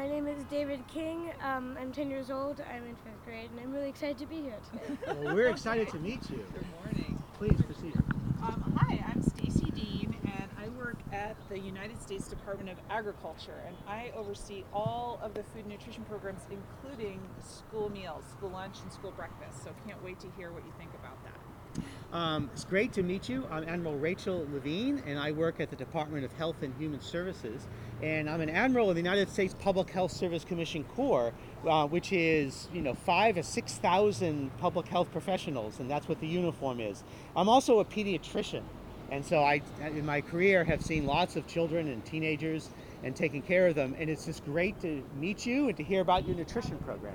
My name is David King. Um, I'm 10 years old. I'm in fifth grade and I'm really excited to be here today. well, we're excited to meet you. Good morning. Please proceed. Um, hi, I'm Stacy Dean, and I work at the United States Department of Agriculture, and I oversee all of the food and nutrition programs, including school meals, school lunch, and school breakfast. So can't wait to hear what you think about that. Um, it's great to meet you. I'm Admiral Rachel Levine, and I work at the Department of Health and Human Services. And I'm an admiral of the United States Public Health Service Commissioned Corps, uh, which is you know five or six thousand public health professionals, and that's what the uniform is. I'm also a pediatrician, and so I, in my career, have seen lots of children and teenagers and taken care of them. And it's just great to meet you and to hear about your nutrition program.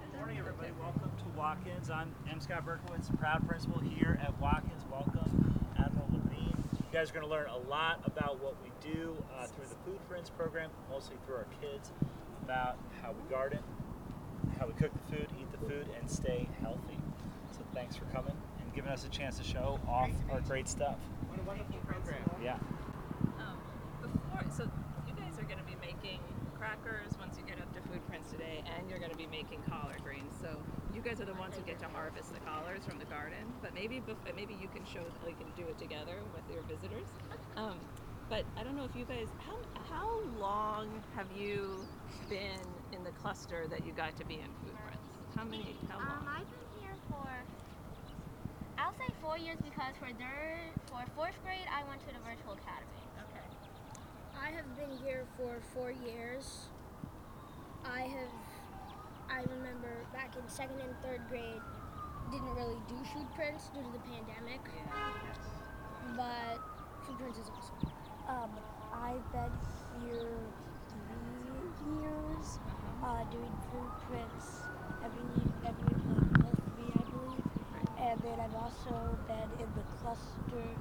Good morning, everybody. Welcome to Watkins. I'm M. Scott Berkowitz, proud principal here at Watkins. Welcome, guys are going to learn a lot about what we do uh, through the Food Prints program, mostly through our kids, about how we garden, how we cook the food, eat the food, and stay healthy. So thanks for coming and giving us a chance to show off our great stuff. What a wonderful program. Yeah. Um, before, so you guys are going to be making crackers once you get up to Food Prints today, and you're going to be making collard greens. So you guys are the ones who get to harvest the collards from the garden. But maybe bef- maybe you can show we can do it together with your visitors. Um, but I don't know if you guys how how long have you been in the cluster that you got to be in Food Prints? How many? How long? Um, I've been here for, I'll say four years because for third, for fourth grade, I went to the virtual academy. okay. I have been here for four years. I have, I remember back in second and third grade, didn't really do food prints due to the pandemic, but food prints is awesome. Um, I've been here three years uh, doing food prints every every month I believe. And then I've also been in the cluster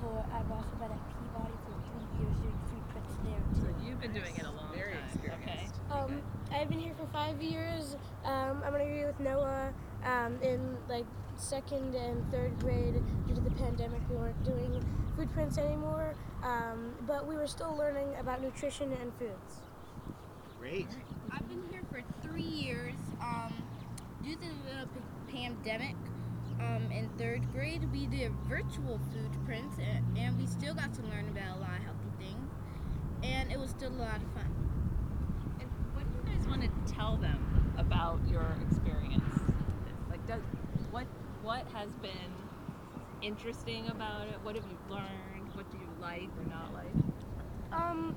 for. I've also been at Peabody for three years doing food prints there So you've been doing it a long Very time. experienced. Okay. Um, I've been here for five years. Um, I'm gonna be with Noah. Um, in like second and third grade, due to the pandemic, we weren't doing food prints anymore. Um, but we were still learning about nutrition and foods. Great. I've been here for three years. Um, due to the pandemic, um, in third grade, we did virtual food prints, and, and we still got to learn about a lot of healthy things. And it was still a lot of fun. And what do you guys want to tell them about your experience? Like, does what what has been interesting about it? What have you learned? What do you like or not like? Um,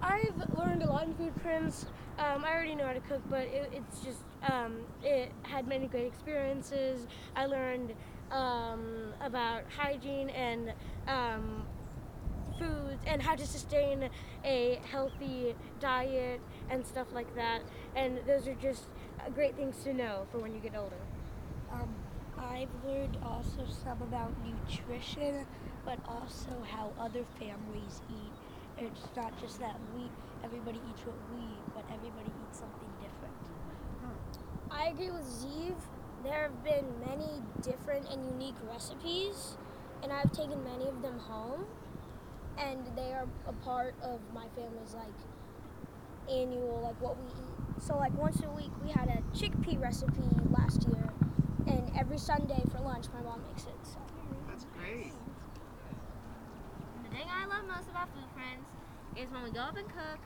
I've learned a lot in food prints. Um, I already know how to cook, but it, it's just um, it had many great experiences. I learned um, about hygiene and um, foods and how to sustain a healthy diet and stuff like that. And those are just great things to know for when you get older. Um, I've learned also some about nutrition, but also how other families eat. It's not just that we, everybody eats what we but everybody eats something different. Hmm. I agree with Zeev. There have been many different and unique recipes, and I've taken many of them home, and they are a part of my family's like annual like what we eat. So like once a week we had a chickpea recipe last year, and every Sunday for lunch my mom makes it. So. That's great. The thing I love most about food prints is when we go up and cook,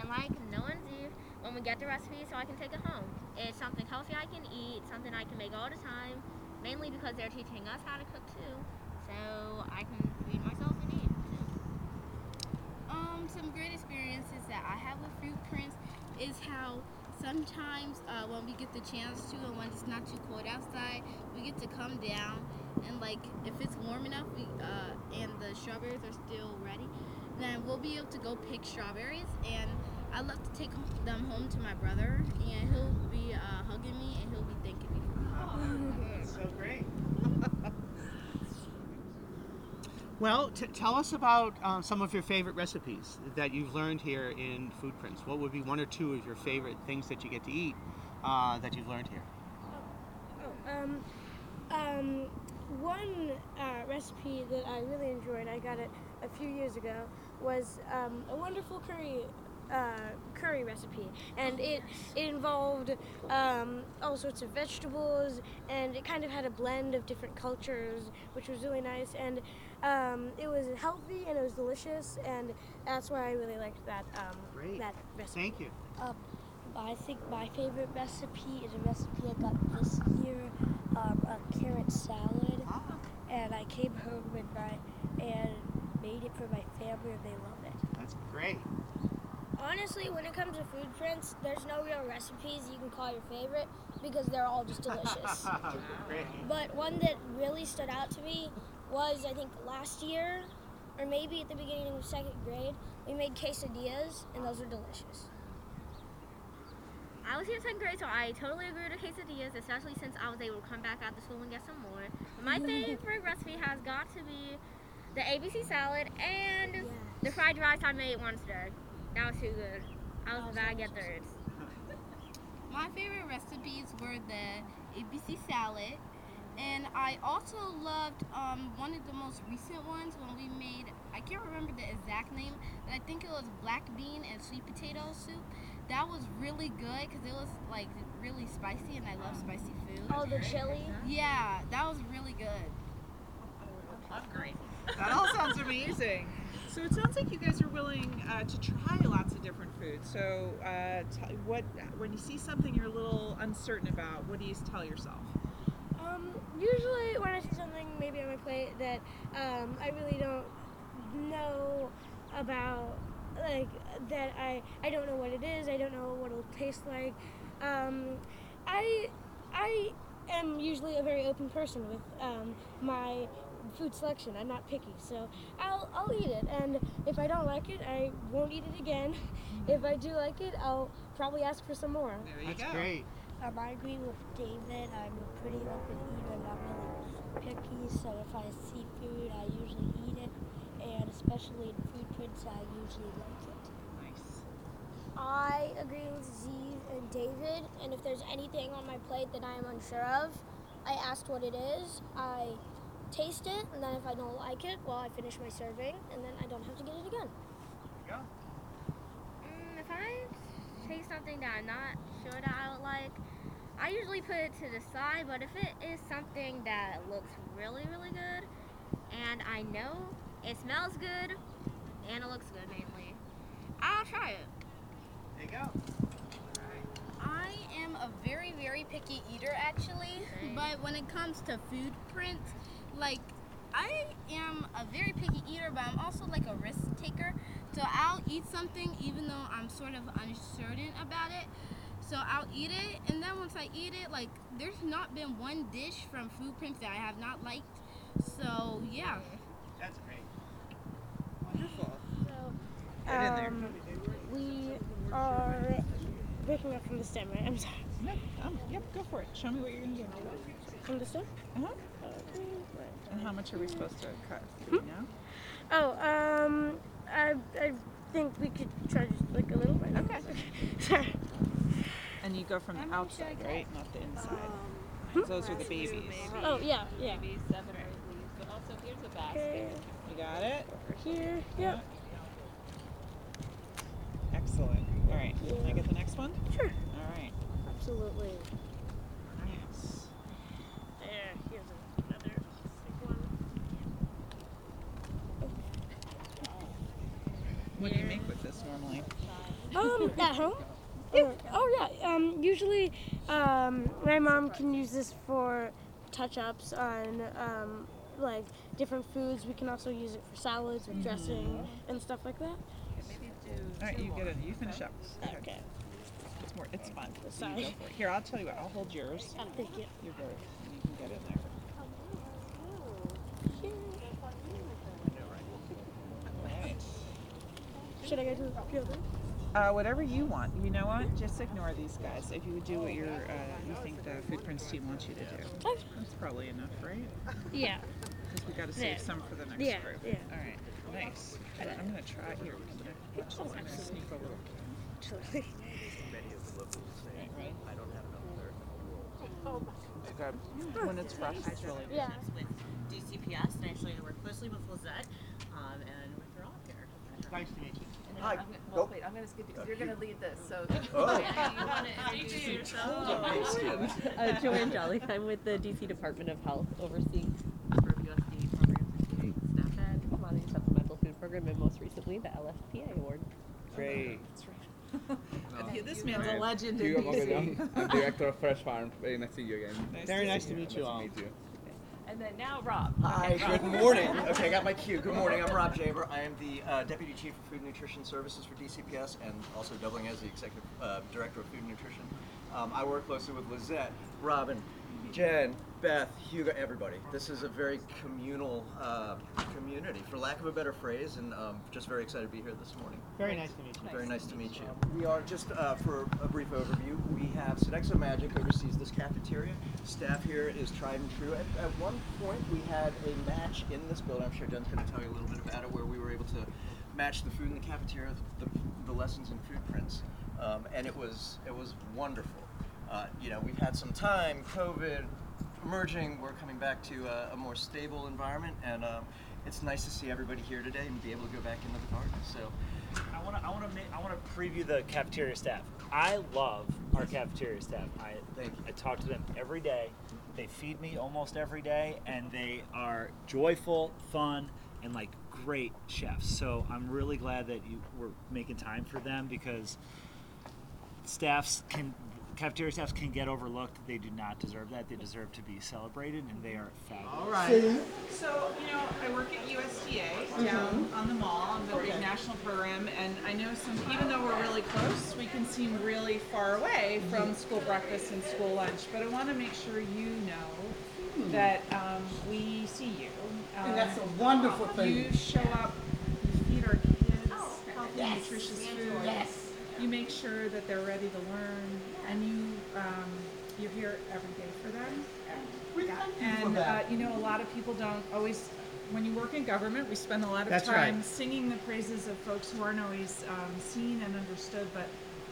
and like no one's here, when we get the recipe so I can take it home. It's something healthy I can eat, something I can make all the time, mainly because they're teaching us how to cook too, so I can feed myself and eat too. Um, some great experiences that I have with food prints is how sometimes uh, when we get the chance to and when it's not too cold outside, we get to come down and like if it's warm enough, we uh, and the strawberries are still ready, then we'll be able to go pick strawberries and I love to take them home to my brother and he'll be uh, hugging me and he'll be thanking me for it. That's so great. well, t- tell us about um, some of your favorite recipes that you've learned here in Food Prints. What would be one or two of your favorite things that you get to eat uh, that you've learned here? Oh, um, Um, one uh, recipe that I really enjoyed, I got it a few years ago, was um, a wonderful curry uh, curry recipe, and it it involved um, all sorts of vegetables, and it kind of had a blend of different cultures, which was really nice, and um, it was healthy and it was delicious, and that's why I really liked that um, Great. that recipe. Thank you. Um, I think my favorite recipe is a recipe I got this year, um, a carrot salad, Ah. and I came home and my and made it for my family, and they love it. That's great. Honestly, when it comes to food prints, there's no real recipes you can call your favorite because they're all just delicious. but one that really stood out to me was I think last year, or maybe at the beginning of second grade, we made quesadillas, and those are delicious. I was here in second grade, so I totally agree with quesadillas, especially since I was able to come back after school and get some more. But my favorite recipe has got to be the ABC salad and the fried rice I made once there. That was too good. I was about to get thirds. My favorite recipes were the ABC salad, and I also loved um, one of the most recent ones when we made. I can't remember the exact name, but I think it was black bean and sweet potato soup. That was really good because it was like really spicy, and I love spicy food. Oh, the chili. Yeah, that was really good. Hungry. That all sounds amazing. So it sounds like you guys are willing uh, to try lots of different foods. So, uh, t- what when you see something you're a little uncertain about, what do you tell yourself? Um, usually when I see something maybe on my plate that um, I really don't know about, like that I I don't know what it is. I don't know what it'll taste like. Um, I I am usually a very open person with um, my food selection. I'm not picky, so I'll I'll eat it. And if I don't like it, I won't eat it again. If I do like it, I'll probably ask for some more. There you That's go. great. Um, I agree with David. I'm a pretty open eater, not really picky. So if I see food, I usually eat it, and especially in food prints, I usually like it. Nice. I agree with Z and David, and if there's anything on my plate that I am unsure of, I ask what it is. I taste it, and then if I don't like it, well, I finish my serving, and then I don't have to get it again. Mm, if I taste something that I'm not sure that I would like, I usually put it to the side. But if it is something that looks really, really good, and I know it smells good and it looks good mainly, I'll try it. There you go. I am a very, very picky eater actually, Same. but when it comes to food prints, like I am a very picky eater, but I'm also like a risk taker. So I'll eat something even though I'm sort of uncertain about it. So I'll eat it, and then once I eat it, like there's not been one dish from food prints that I have not liked. So yeah. That's great. Wonderful. So, Get in there. um, we are breaking up from the stem, right? I'm sorry. No, um, yep, go for it. Show me what you're gonna do. From the stem? Uh-huh. And how much are we supposed to cut? Do you hmm? know? Oh, um, I, I think we could try just like a little bit. Okay. sorry. And you go from the outside, right? Not the inside. Um, hmm? Those are the babies. Oh, yeah, yeah. Maybe seven or eight leaves. But also, here's a basket. Okay, You got it? over here. Yep. Excellent. All right. Can I get the next one? Sure. All right. Absolutely. Nice. There, here's another big one. What do you make with this normally? Um, at home? Yeah. Oh yeah. Um, usually, um, my mom can use this for touch-ups on um, like different foods. We can also use it for salads with dressing and stuff like that. All right, you get it. You finish up. Go. Okay. It's more. It's fun. So Sorry. it. Here, I'll tell you what. I'll hold yours. Thank you. You're good. You can get in there. All right. Should I go to the field? Uh, whatever you want. You know what? Just ignore these guys. If you would do what your uh, you think the food prints team wants you to do. Okay. That's probably enough, right? Yeah. Because we got to save Yeah. some for the next Yeah, group. yeah. All right. Nice. I'm gonna try here. I'm gonna, watch this. I'm gonna sneak a little. Absolutely. Right, right. good. When it's fresh, it's really good. Yeah. with DCPS, and actually I work closely with Lizette, um, and with her all here. Nice to meet you. And then Hi. I'm gonna, well, Nope. wait, I'm gonna skip you. You're gonna lead this, so. Oh. Yeah, you wanna introduce yourself. uh, Joanne Jolly. I'm with the DC Department of Health, overseeing a number of USDA programs, including SNAP Ed, Commodity Supplemental Food Program, and most recently the LSPA Award. Great. Yeah, This man's a legend in DC. I'm director of Fresh Farm. Very nice to see you again. Nice Very to nice to meet you all. Meet you. And then now Rob. Hi, Okay, Rob. good morning. Okay, I got my cue. Good morning. I'm Rob Jaber. I am the uh, Deputy Chief of Food and Nutrition Services for DCPS and also doubling as the Executive uh, Director of Food and Nutrition. Um, I work closely with Lizette, Robin, Jen, Beth, Hugo, everybody. This is a very communal uh, community, for lack of a better phrase, and um, just very excited to be here this morning. Very nice to meet you. Very nice to meet you. We are just uh, for a brief overview. We have Sodexo Magic oversees this cafeteria. Staff here is tried and true. At, at one point, we had a match in this building. I'm sure Jen's going to tell you a little bit about it, where we were able to match the food in the cafeteria, the, the lessons in food prints, um, and it was it was wonderful. Uh, you know, we've had some time, COVID, emerging. We're coming back to a, a more stable environment, and um, it's nice to see everybody here today and be able to go back into the garden. So. I want to I want to make I want to preview the cafeteria staff. I love our cafeteria staff. I. I talk to them every day. They feed me almost every day, and they are joyful, fun, and like great chefs. So I'm really glad that you were making time for them because staffs can cafeteria staffs can get overlooked. They do not deserve that. They deserve to be celebrated, and they are fabulous. All right. So, you know, I work at USDA down on the mall on the big national program, and I know some, even though we're really close, we can seem really far away from school breakfast and school lunch. But I want to make sure you know that um, we see you. Um, And that's a wonderful thing. You show up, you feed our kids healthy, Yes. nutritious food. Yes. You make sure that they're ready to learn, and you um, you're here every day for them. We thank you for And uh, that. you know, a lot of people don't always. When you work in government, we spend a lot of That's time right. singing the praises of folks who aren't always um, seen and understood. But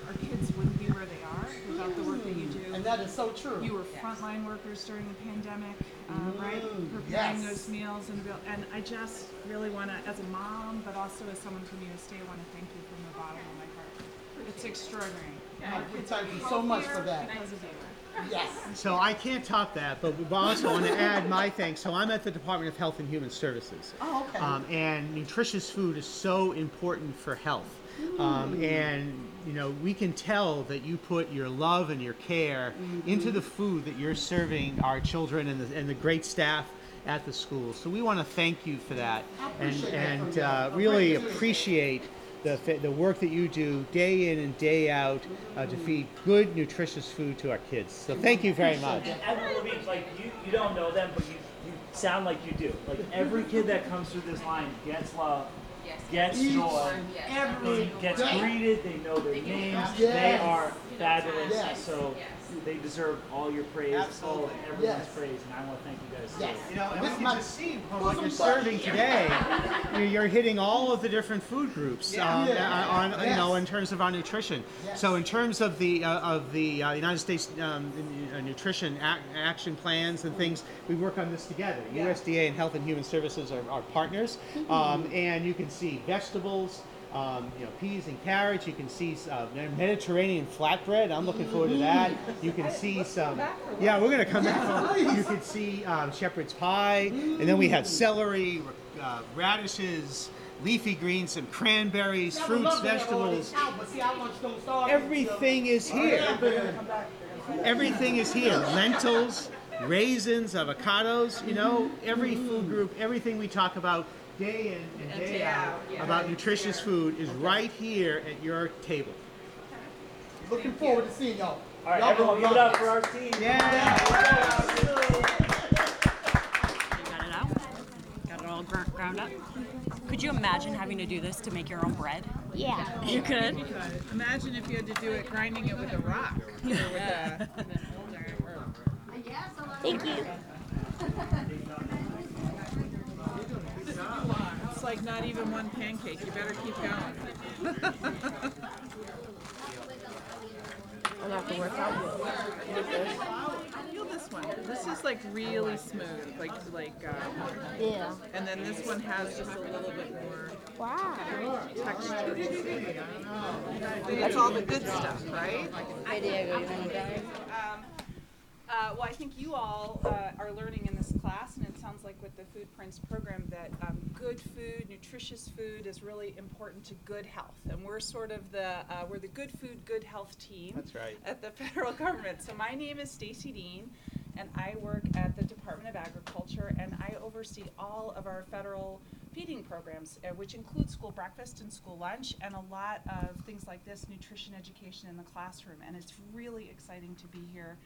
our kids wouldn't be where they are without the work that you do. And that is so true. You were frontline workers during the pandemic, right? Mm, Preparing yes. those meals and real- and I just really want to, as a mom, but also as someone from USDA, want to thank you from the bottom of my heart. It's extraordinary. We thank you so much for that. Because of you. Yes. So I can't top that, but we also want to add my thanks. So I'm at the Department of Health and Human Services. Oh, okay. Um, and nutritious food is so important for health. Um, Mm. and you know we can tell that you put your love and your care into the food that you're serving our children and the, and the great staff at the school. So we want to thank you for that and and uh, really appreciate the, the work that you do day in and day out uh, to feed good nutritious food to our kids. So thank you very much. And Admiral Levine, like you, you don't know them, but you, you sound like you do. Like every kid that comes through this line gets love, Yes. gets Each joy, Every gets day. greeted. They know their names. They are fabulous. Yes. So they deserve all your praise, Absolutely. all everyone's Yes. praise, and I want to thank you guys. Yes. too. You know, and This we can my just see from bosom what you're buddy. serving today, you're, you're hitting all of the different food groups um, Yeah. on, you know, Yes. in terms of our nutrition. Yes. So, in terms of the uh, of the uh, United States um, uh, nutrition ac- action plans and things, we work on this together. USDA and Health and Human Services are, are partners, um, and you can see vegetables. Um, you know, peas and carrots. You can see uh, Mediterranean flatbread. I'm looking forward to that. You can see some. Yeah, we're gonna come back. You can see um, shepherd's pie, and then we have celery, uh, radishes, leafy greens, some cranberries, fruits, love to have all this vegetables. out, see, our lunch don't start Everything is here. Everything is here. Lentils, raisins, avocados. You know, every food group, everything we talk about day in and day out about nutritious food is right here at your table. Looking forward to seeing y'all. All right, Y'all everyone, gonna give it up for our team. Yeah. You got it out? Got it all ground up? Could you imagine having to do this to make your own bread? Yeah. You could? Imagine if you had to do it grinding it with a rock or with a. Thank you. It's like not even one pancake. You better keep going. I'll have to work out with this. Feel this one. This this is like really smooth, like like. Um, Yeah. And then this one has just a little bit more Wow. texture. It's all the good stuff, right? Hi, Diego. You want? Um, uh, well, I think you all uh, are learning in this class, and it sounds like with the Food Prints program that um, good food, nutritious food, is really important to good health. And we're sort of the uh, we're the good food, good health team. That's right. At the federal government. So my name is Stacy Dean, and I work at the Department of Agriculture, and I oversee all of our federal feeding programs, uh, which include school breakfast and school lunch, and a lot of things like this, nutrition education in the classroom. And it's really exciting to be here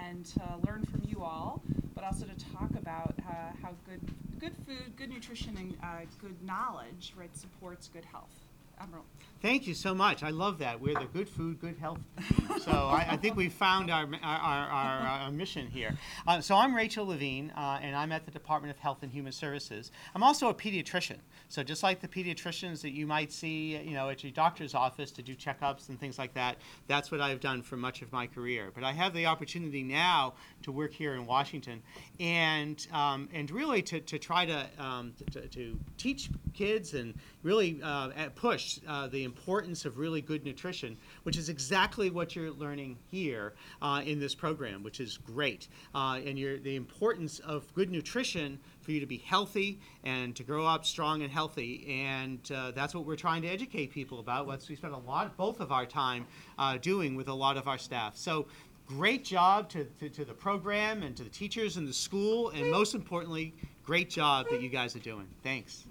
and to learn from you all, but also to talk about uh, how good good food, good nutrition, and uh, good knowledge right supports good health. Admiral. Thank you so much. I love that. We're the good food, good health team. So I, I think we found our, our, our, our, our mission here. Uh, so I'm Rachel Levine, uh, and I'm at the Department of Health and Human Services. I'm also a pediatrician. So just like the pediatricians that you might see, you know, at your doctor's office to do checkups and things like that, that's what I've done for much of my career. But I have the opportunity now to work here in Washington, and um, and really to, to try to, um, to to teach kids and really uh, push uh, the importance of really good nutrition, which is exactly what you're learning here uh, in this program, which is great. Uh, and the importance of good nutrition for you to be healthy and to grow up strong and healthy. And uh, that's what we're trying to educate people about. What we spend a lot, both of our time, uh, doing with a lot of our staff. So great job to, to, to the program and to the teachers and the school, and most importantly, great job that you guys are doing. Thanks.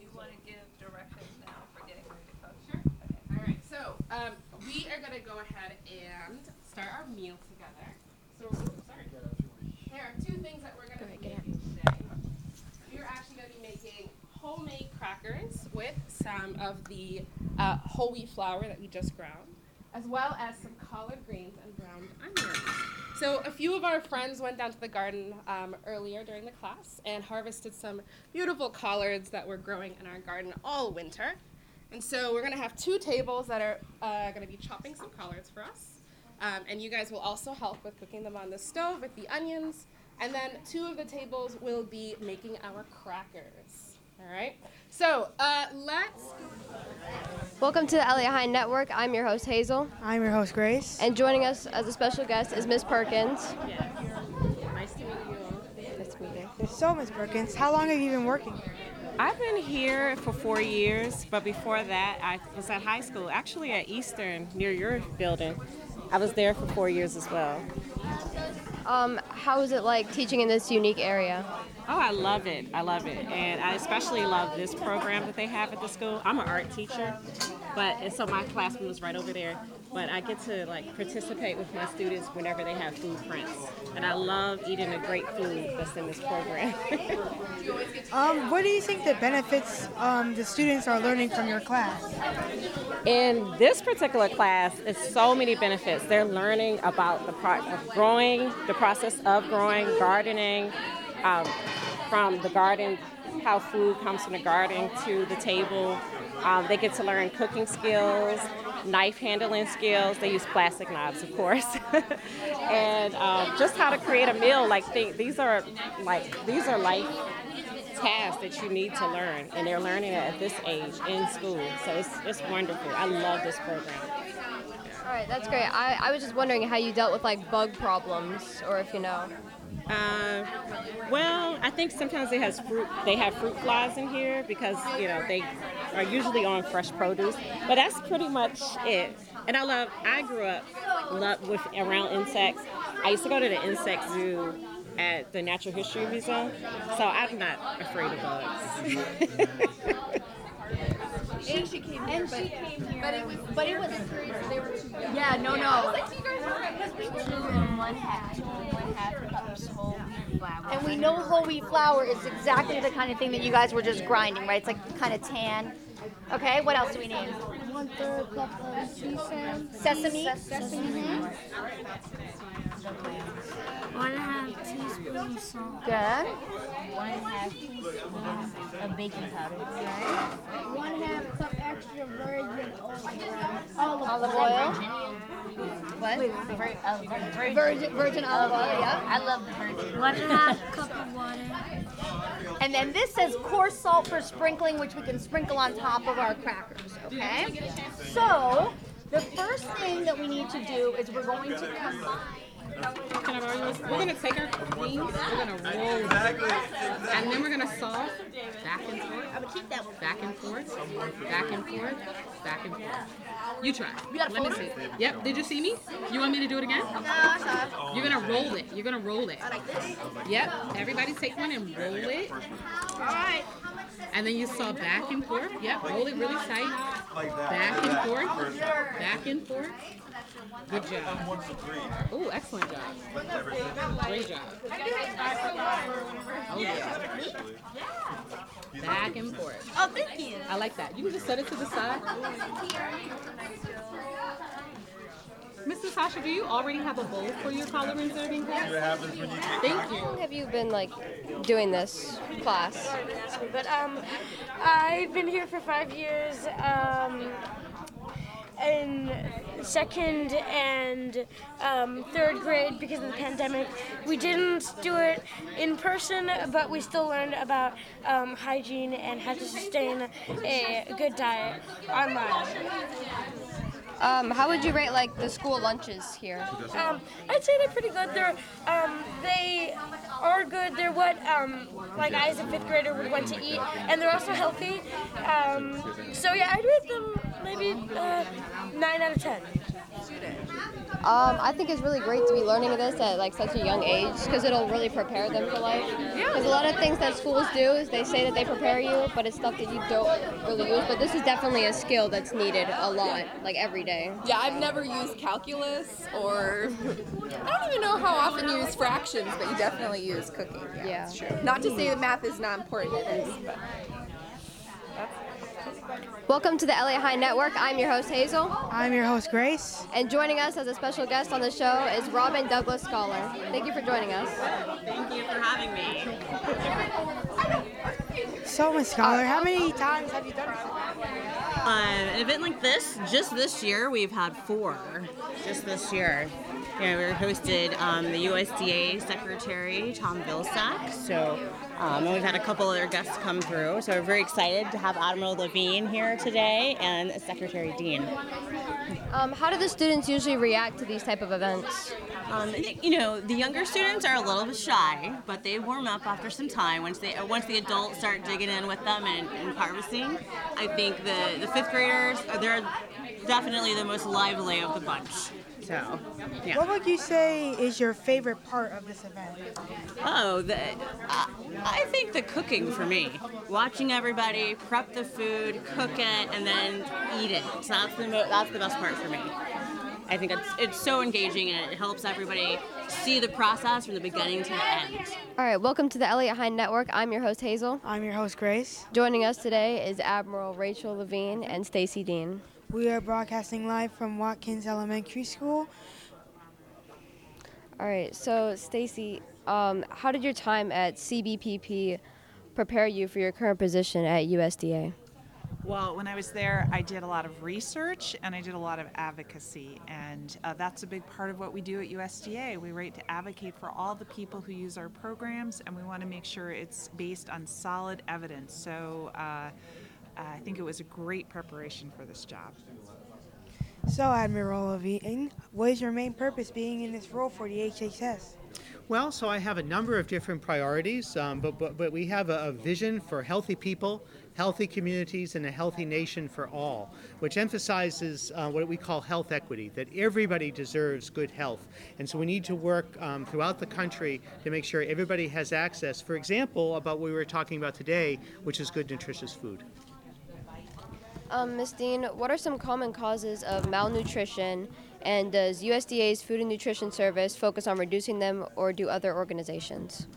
You want to give directions now for getting ready to cook? Sure. All right, so um, we are gonna go ahead and start our meal together. So, oops, sorry. There are two things that we're gonna be making today. We're actually gonna be making homemade crackers with some of the uh, whole wheat flour that we just ground, as well as some collard greens and browned onions. So a few of our friends went down to the garden um, earlier during the class and harvested some beautiful collards that were growing in our garden all winter. And so we're gonna have two tables that are uh, gonna be chopping some collards for us. Um, and you guys will also help with cooking them on the stove with the onions. And then two of the tables will be making our crackers. All right. So uh, let's. Welcome to the Eliot Hine Network. I'm your host Hazel. I'm your host Grace. And joining us as a special guest is Miss Perkins. Nice to meet you. Nice to meet you. So, Miss Perkins, how long have you been working? I've been here for four years, but before that, I was at high school, actually at Eastern, near your building. I was there for four years as well. Um, how is it like teaching in this unique area? Oh, I love it. I love it. And I especially love this program that they have at the school. I'm an art teacher, but and so my classroom is right over there. But I get to like participate with my students whenever they have food prints. And I love eating the great food that's in this program. Um, what do you think the benefits um, the students are learning from your class? In this particular class, it's so many benefits. They're learning about the pro- of growing, the process of growing, gardening, um, from the garden, how food comes from the garden to the table. Um, they get to learn cooking skills, knife handling skills. They use plastic knives, of course, and um, just how to create a meal. Like think, these are like these are life tasks that you need to learn, and they're learning it at this age in school. So it's, it's wonderful. I love this program. All right, that's great. I, I was just wondering how you dealt with like bug problems, or if you know. Uh, well, I think sometimes they has fruit. They have fruit flies in here because you know they are usually on fresh produce. But that's pretty much it. And I love. I grew up love with around insects. I used to go to the insect zoo at the Natural History Museum, so I'm not afraid of bugs. And she came here, And but, she came here. but it was, but it was, they were too young. Yeah, no, no. I was like, you guys are Because we two and one half, two and one half cups whole wheat flour. And we know whole wheat flour is exactly the kind of thing that you guys were just grinding, right? It's like kind of tan. Okay, what else do we need? One third cup of sesame. Sesame. Sesame. One and a half teaspoons of salt. Good. One and a half teaspoons of baking powder. One half cup extra virgin olive oil. Olive oil. What? Vir- uh, virgin. Virgin, virgin olive oil, yeah. I love the virgin. One and a half cup of water. And then this says coarse salt for sprinkling, which we can sprinkle on top of our crackers, okay? So, the first thing that we need to do is we're going to combine. Can I borrow yours? We're gonna take our greens, we're gonna roll them, and then we're gonna sauce back and forth. Keep that one. Back and forth, back and forth, back and forth. You try. You got a Let me see. Yep. Did you see me? You want me to do it again? You're gonna roll it. You're gonna roll it. Like this? Yep. Everybody take one and roll it. All right. And then you saw back and forth. Yep. Roll it really tight. Back and forth. Back and forth. Good job. Oh, excellent job. Great job. Oh yeah. Back and forth. Oh, thank you. I like that. You can just set it to the side. Mrs. Natasha, do you already have a bowl for your collard and serving class? Thank you. How long have you been like doing this class? But um, I've been here for five years. Um, in second and um, third grade because of the pandemic. We didn't do it in person, but we still learned about um, hygiene and how to sustain a good diet online. Um, how would you rate like the school lunches here? Um, I'd say they're pretty good. They're um, they are good. They're what um, like I as a fifth grader would want to eat, and they're also healthy. Um, so yeah, I'd rate them maybe uh, nine out of ten. Um, I think it's really great to be learning this at like such a young age because it'll really prepare them for life. Because a lot of things that schools do is they say that they prepare you, but it's stuff that you don't really use. But this is definitely a skill that's needed a lot, like every day. Yeah, I've never used calculus or I don't even know how often you use fractions, but you definitely use cooking. Yeah, Yeah. that's true. Not to say that math is not important, it is, but Welcome to the Eliot Hine Network. I'm your host Hazel. I'm your host Grace. And joining us as a special guest on the show is Robin Douglas Scholar. Thank you for joining us. Thank you for having me. So, Miss Scholar, how many times have you done this? Um, an event like this, just this year, we've had four. Just this year. Yeah, we hosted um, the USDA Secretary Tom Vilsack. So, um, and we've had a couple other guests come through. So we're very excited to have Admiral Levine here today and Secretary Dean. Um, how do the students usually react to these type of events? Um, you know, the younger students are a little bit shy, but they warm up after some time. Once they once the adults start digging in with them and, and harvesting, I think the the fifth graders uh, they're definitely the most lively of the bunch. So, yeah. What would you say is your favorite part of this event? Oh, the, I, I think the cooking for me. Watching everybody prep the food, cook it, and then eat it. So that's the mo- that's the best part for me. I think it's it's so engaging and it helps everybody see the process from the beginning to the end. All right, welcome to the Eliot Hine Network. I'm your host Hazel. I'm your host Grace. Joining us today is Admiral Rachel Levine and Stacy Dean. We are broadcasting live from Watkins Elementary School. All right, so Stacy, um, how did your time at CBPP prepare you for your current position at USDA? Well, when I was there, I did a lot of research and I did a lot of advocacy, and uh, that's a big part of what we do at USDA. We write to advocate for all the people who use our programs, and we want to make sure it's based on solid evidence. So uh, I think it was a great preparation for this job. So, Admiral Levine, what is your main purpose being in this role for the HHS? Well, so I have a number of different priorities, um, but, but, but we have a, a vision for healthy people, healthy communities, and a healthy nation for all, which emphasizes uh, what we call health equity, that everybody deserves good health. And so we need to work um, throughout the country to make sure everybody has access, for example, about what we were talking about today, which is good, nutritious food. Um, Ms. Dean, what are some common causes of malnutrition, and does USDA's Food and Nutrition Service focus on reducing them, or do other organizations?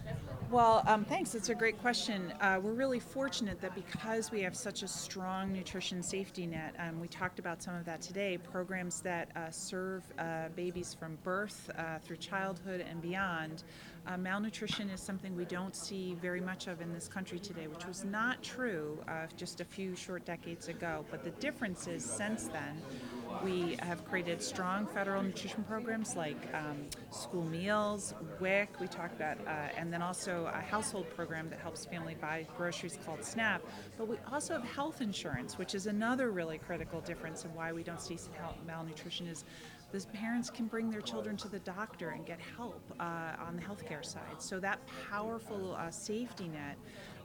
Well, um, thanks. It's a great question. Uh, we're really fortunate that because we have such a strong nutrition safety net, um, we talked about some of that today, programs that uh, serve uh, babies from birth uh, through childhood and beyond. Uh, malnutrition is something we don't see very much of in this country today, which was not true uh, just a few short decades ago. But the difference is since then, We have created strong federal nutrition programs like um, school meals, WIC, we talked about, uh, and then also a household program that helps family buy groceries called SNAP. But we also have health insurance, which is another really critical difference in why we don't see malnutrition is those parents can bring their children to the doctor and get help uh, on the healthcare side. So that powerful uh, safety net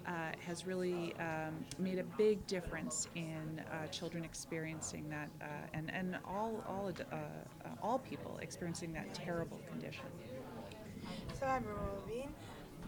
uh, has really um, made a big difference in uh, children experiencing that, uh, and and all all uh, uh, all people experiencing that terrible condition. So I'm Levine.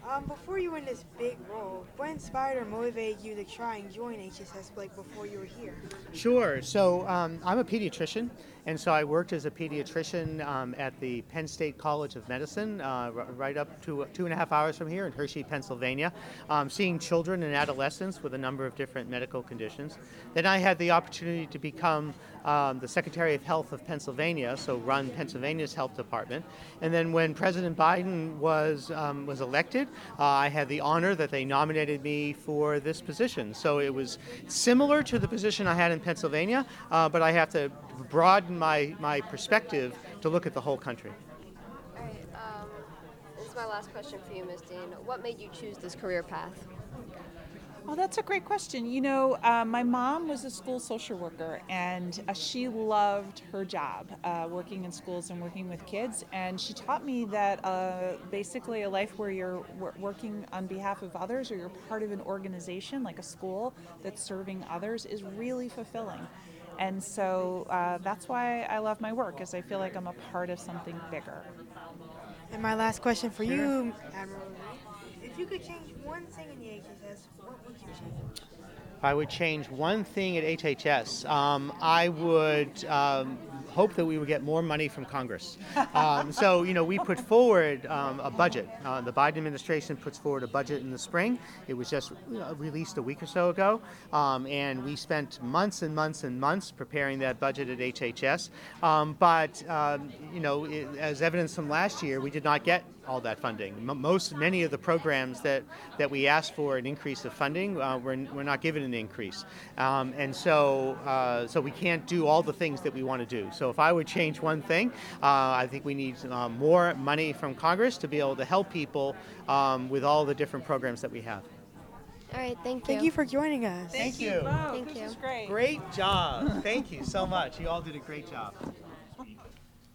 Um, before you were in this big role, what inspired or motivated you to try and join HSS like before you were here? Sure. So um, I'm a pediatrician, and so I worked as a pediatrician um, at the Penn State College of Medicine, uh, right up to two and a half hours from here in Hershey, Pennsylvania, um, seeing children and adolescents with a number of different medical conditions. Then I had the opportunity to become um, the Secretary of Health of Pennsylvania, so run Pennsylvania's health department. And then when President Biden was um, was elected, uh, I had the honor that they nominated me for this position. So it was similar to the position I had in Pennsylvania, uh, but I have to broaden my, my perspective to look at the whole country. All right. Um, this is my last question for you, Ms. Dean. What made you choose this career path? Oh, that's a great question. You know, uh, my mom was a school social worker, and uh, she loved her job, uh, working in schools and working with kids. And she taught me that uh, basically a life where you're wor- working on behalf of others, or you're part of an organization like a school that's serving others, is really fulfilling. And so uh, that's why I love my work, is I feel like I'm a part of something bigger. And my last question for you, Admiral If you could change one thing in the HSS, what would you change? I would change one thing at HHS, um, I would um, hope that we would get more money from Congress. Um, so, you know, we put forward um, a budget. Uh, the Biden administration puts forward a budget in the spring. It was just released a week or so ago. Um, and we spent months and months and months preparing that budget at HHS. Um, but, um, you know, it, as evidence from last year, we did not get all that funding. M- most, many of the programs that, that we asked for an increase of funding, uh, we're, we're not given an increase. Um, and so, uh, so we can't do all the things that we want to do. So if I would change one thing, uh, I think we need uh, more money from Congress to be able to help people um, with all the different programs that we have. All right. Thank you. Thank you for joining us. Thank you. Thank you. great. Great job. Thank you so much. You all did a great job.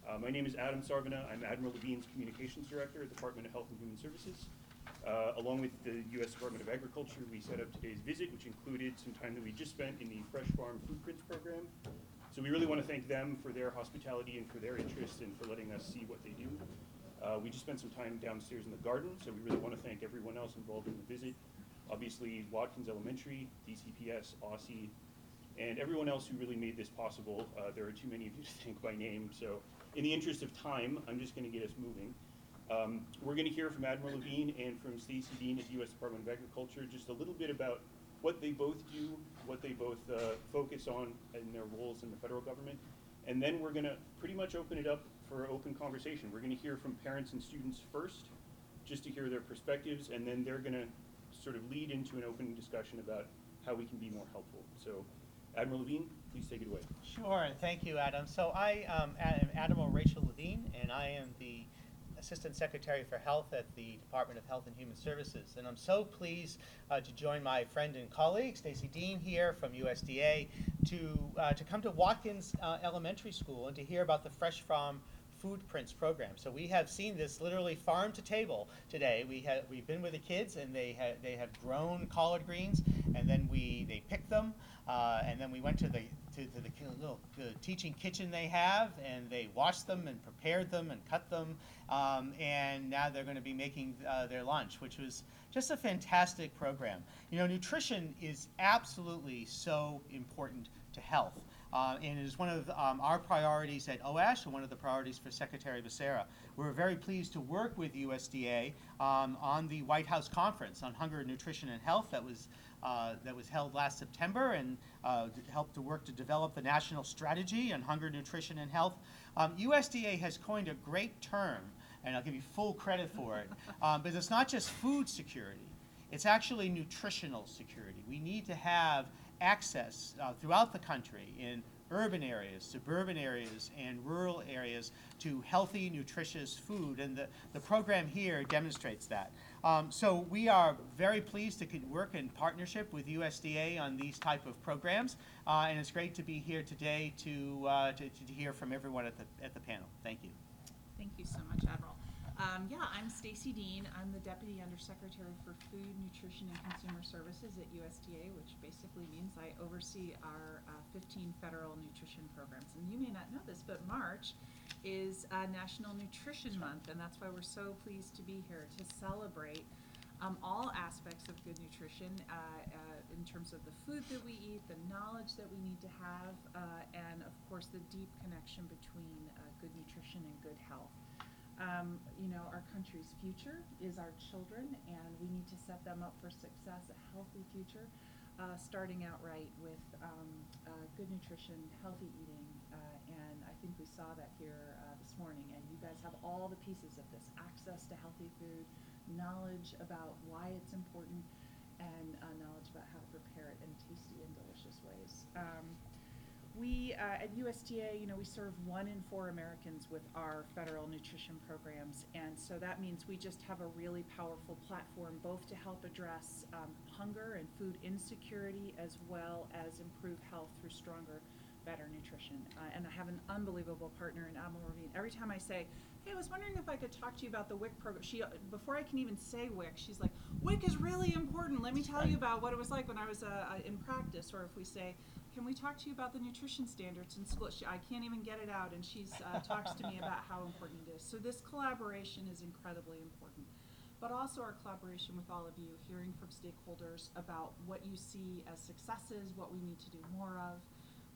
Uh, my name is Adam Sarvana. I'm Admiral Levine's Communications Director at the Department of Health and Human Services. Uh, along with the U.S. Department of Agriculture, we set up today's visit, which included some time that we just spent in the Fresh Farm Food Prints program. So we really want to thank them for their hospitality and for their interest and for letting us see what they do. Uh, we just spent some time downstairs in the garden, so we really want to thank everyone else involved in the visit. Obviously, Watkins Elementary, DCPS, OSSE, and everyone else who really made this possible. Uh, there are too many of you to thank by name, so in the interest of time, I'm just going to get us moving. Um, we're going to hear from Admiral Levine and from Stacy Dean at the U.S. Department of Agriculture just a little bit about what they both do, what they both uh, focus on in their roles in the federal government, and then we're going to pretty much open it up for open conversation. We're going to hear from parents and students first, just to hear their perspectives, and then they're going to sort of lead into an open discussion about how we can be more helpful. So, Admiral Levine, please take it away. Sure, and thank you, Adam. So I um, am Admiral Rachel Levine, and I am the Assistant Secretary for Health at the Department of Health and Human Services. And I'm so pleased uh, to join my friend and colleague, Stacy Dean, here from USDA, to, uh, to come to Watkins uh, Elementary School and to hear about the Fresh Farm Food Prints program. So we have seen this literally farm to table today. We have we've been with the kids and they had they have grown collard greens and then we they pick them uh, and then we went to the to, to the little uh, teaching kitchen they have and they washed them and prepared them and cut them um, and now they're going to be making uh, their lunch, which was just a fantastic program. You know, nutrition is absolutely so important to health. Uh, and it is one of um, our priorities at OASH and one of the priorities for Secretary Becerra. We're very pleased to work with USDA um, on the White House Conference on Hunger, Nutrition, and Health that was, uh, that was held last September and uh, helped to work to develop the national strategy on hunger, nutrition, and health. Um, USDA has coined a great term, and I'll give you full credit for it, um, but it's not just food security. It's actually nutritional security. We need to have access uh, throughout the country in urban areas, suburban areas, and rural areas to healthy, nutritious food. And the, the program here demonstrates that. Um, so we are very pleased to work in partnership with USDA on these type of programs. Uh, and it's great to be here today to, uh, to, to hear from everyone at the, at the panel. Thank you. Thank you so much, Admiral. Um, yeah, I'm Stacy Dean. I'm the Deputy Undersecretary for Food, Nutrition, and Consumer Services at USDA, which basically means I oversee our uh, 15 federal nutrition programs. And you may not know this, but March is uh, National Nutrition Month, and that's why we're so pleased to be here to celebrate um, all aspects of good nutrition uh, uh, in terms of the food that we eat, the knowledge that we need to have, uh, and of course the deep connection between uh, good nutrition and good health. Um, you know, our country's future is our children, and we need to set them up for success, a healthy future, uh, starting out right with um, uh, good nutrition, healthy eating, think we saw that here uh, this morning. And you guys have all the pieces of this access to healthy food, knowledge about why it's important, and uh, knowledge about how to prepare it in tasty and delicious ways. Um, we uh, at USDA, you know, we serve one in four Americans with our federal nutrition programs, and so that means we just have a really powerful platform both to help address um, hunger and food insecurity as well as improve health through stronger, better nutrition. Uh, and I have an unbelievable partner in Admiral Levine. Every time I say, "Hey, I was wondering if I could talk to you about the WIC program," she before I can even say WIC, she's like, "WIC is really important. Let me tell you about what it was like when I was uh, in practice." Or if we say, can we talk to you about the nutrition standards in school? She, I can't even get it out, and she uh, talks to me about how important it is. So this collaboration is incredibly important, but also our collaboration with all of you, hearing from stakeholders about what you see as successes, what we need to do more of,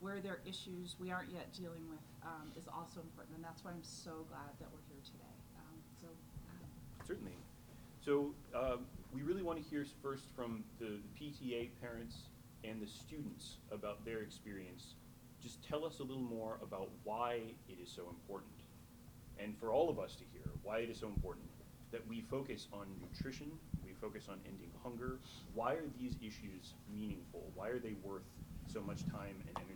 where there are issues we aren't yet dealing with, um, is also important, and that's why I'm so glad that we're here today. Um, so. Certainly. So um, we really want to hear first from the PTA parents and the students about their experience. Just tell us a little more about why it is so important, and for all of us to hear why it is so important that we focus on nutrition, we focus on ending hunger. Why are these issues meaningful? Why are they worth so much time and energy?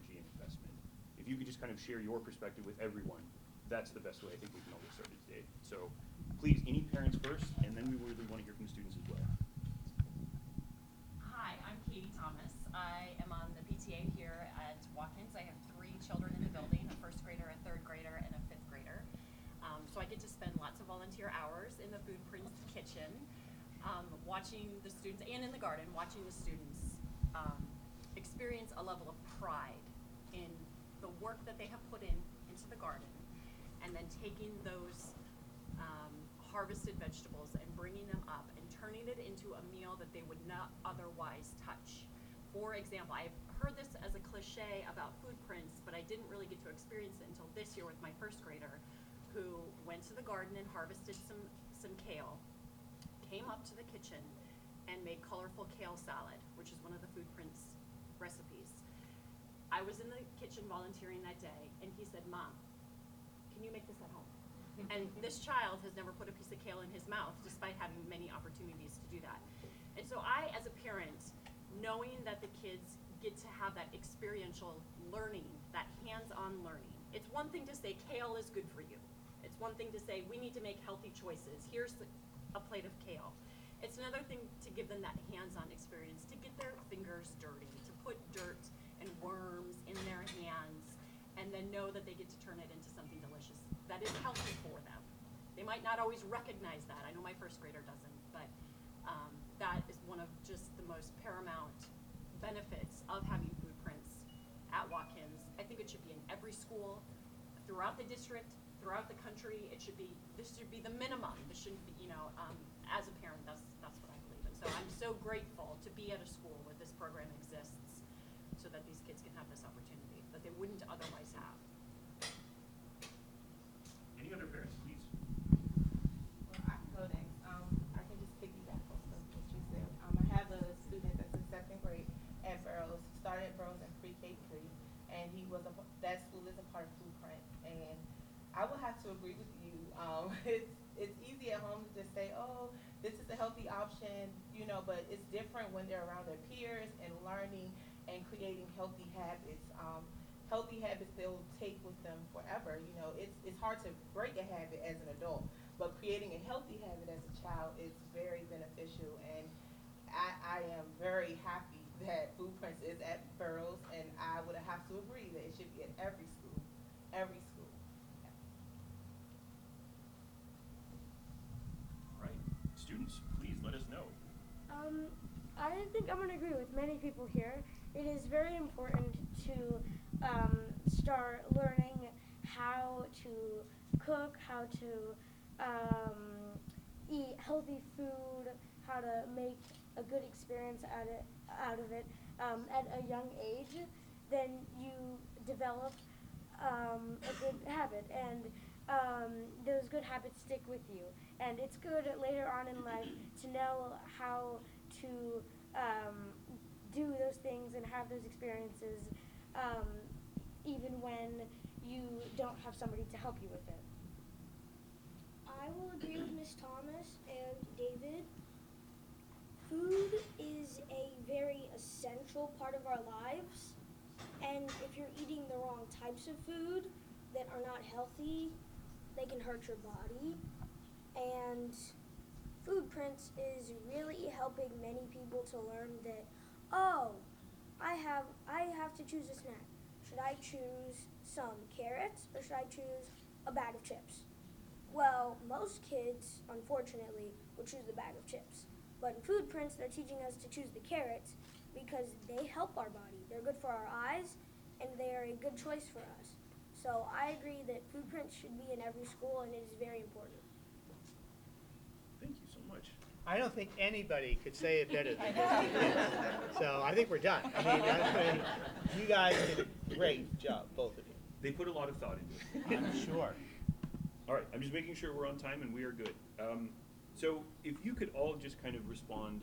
If you could just kind of share your perspective with everyone, that's the best way I think we can all get started today. So please, any parents first, and then we really want to hear from the students as well. Hi, I'm Katie Thomas. I am on the PTA here at Watkins. I have three children in the building, a first grader, a third grader, and a fifth grader. Um, so I get to spend lots of volunteer hours in the Food Prints kitchen, um, watching the students, and in the garden, watching the students um, experience a level of pride in the work that they have put in into the garden, and then taking those um, harvested vegetables and bringing them up and turning it into a meal that they would not otherwise touch. For example, I've heard this as a cliche about food prints, but I didn't really get to experience it until this year with my first grader, who went to the garden and harvested some, some kale, came up to the kitchen, and made colorful kale salad, which is one of the food prints recipes. I was in the kitchen volunteering that day, and he said, Mom, can you make this at home? And this child has never put a piece of kale in his mouth, despite having many opportunities to do that. And so I, as a parent, knowing that the kids get to have that experiential learning, that hands-on learning. It's one thing to say kale is good for you. It's one thing to say we need to make healthy choices. Here's the, a plate of kale. It's another thing to give them that hands-on experience, to get their fingers dirty, to put dirt worms in their hands, and then know that they get to turn it into something delicious that is healthy for them. They might not always recognize that. I know my first grader doesn't, but um, that is one of just the most paramount benefits of having food prints at Watkins. I think it should be in every school, throughout the district, throughout the country. It should be, this should be the minimum. This shouldn't be, you know, um, as a parent, that's, that's what I believe in. So I'm so grateful to be at a school where this program exists so that these kids can have this opportunity that they wouldn't otherwise have. Any other parents, please? Well, I can go next. Um, I can just piggyback off of what you said. Um, I have a student that's in second grade at Burroughs, started at Burroughs in pre-K three, and he was a, that school is a part of Food Prints, And I will have to agree with you. Um, it's, it's easy at home to just say, oh, this is a healthy option, you know, but it's different when they're around their peers and learning and creating healthy habits. Um, healthy habits they'll take with them forever. You know, it's it's hard to break a habit as an adult, but creating a healthy habit as a child is very beneficial. And I, I am very happy that Food Prints is at Burroughs, and I would have to agree that it should be at every school, every school. All right, students, please let us know. Um, I think I'm going to agree with many people here. It is very important to um, start learning how to cook, how to um, eat healthy food, how to make a good experience out of, out of it um, at a young age. Then you develop um, a good habit, and um, those good habits stick with you. And it's good later on in life to know how to um, do those things and have those experiences, um, even when you don't have somebody to help you with it. I will agree with Miss Thomas and David. Food is a very essential part of our lives, and if you're eating the wrong types of food that are not healthy, they can hurt your body. And Food Prints is really helping many people to learn that oh, I have I have to choose a snack. Should I choose some carrots or should I choose a bag of chips? Well, most kids, unfortunately, will choose the bag of chips. But in Food Prints, they're teaching us to choose the carrots because they help our body. They're good for our eyes, and they are a good choice for us. So I agree that Food Prints should be in every school, and it is very important. Thank you so much. I don't think anybody could say it better than this. So I think we're done. I mean, I mean, you guys did a great job, both of you. They put a lot of thought into it. I'm sure. All right, I'm just making sure we're on time and we are good. Um, so if you could all just kind of respond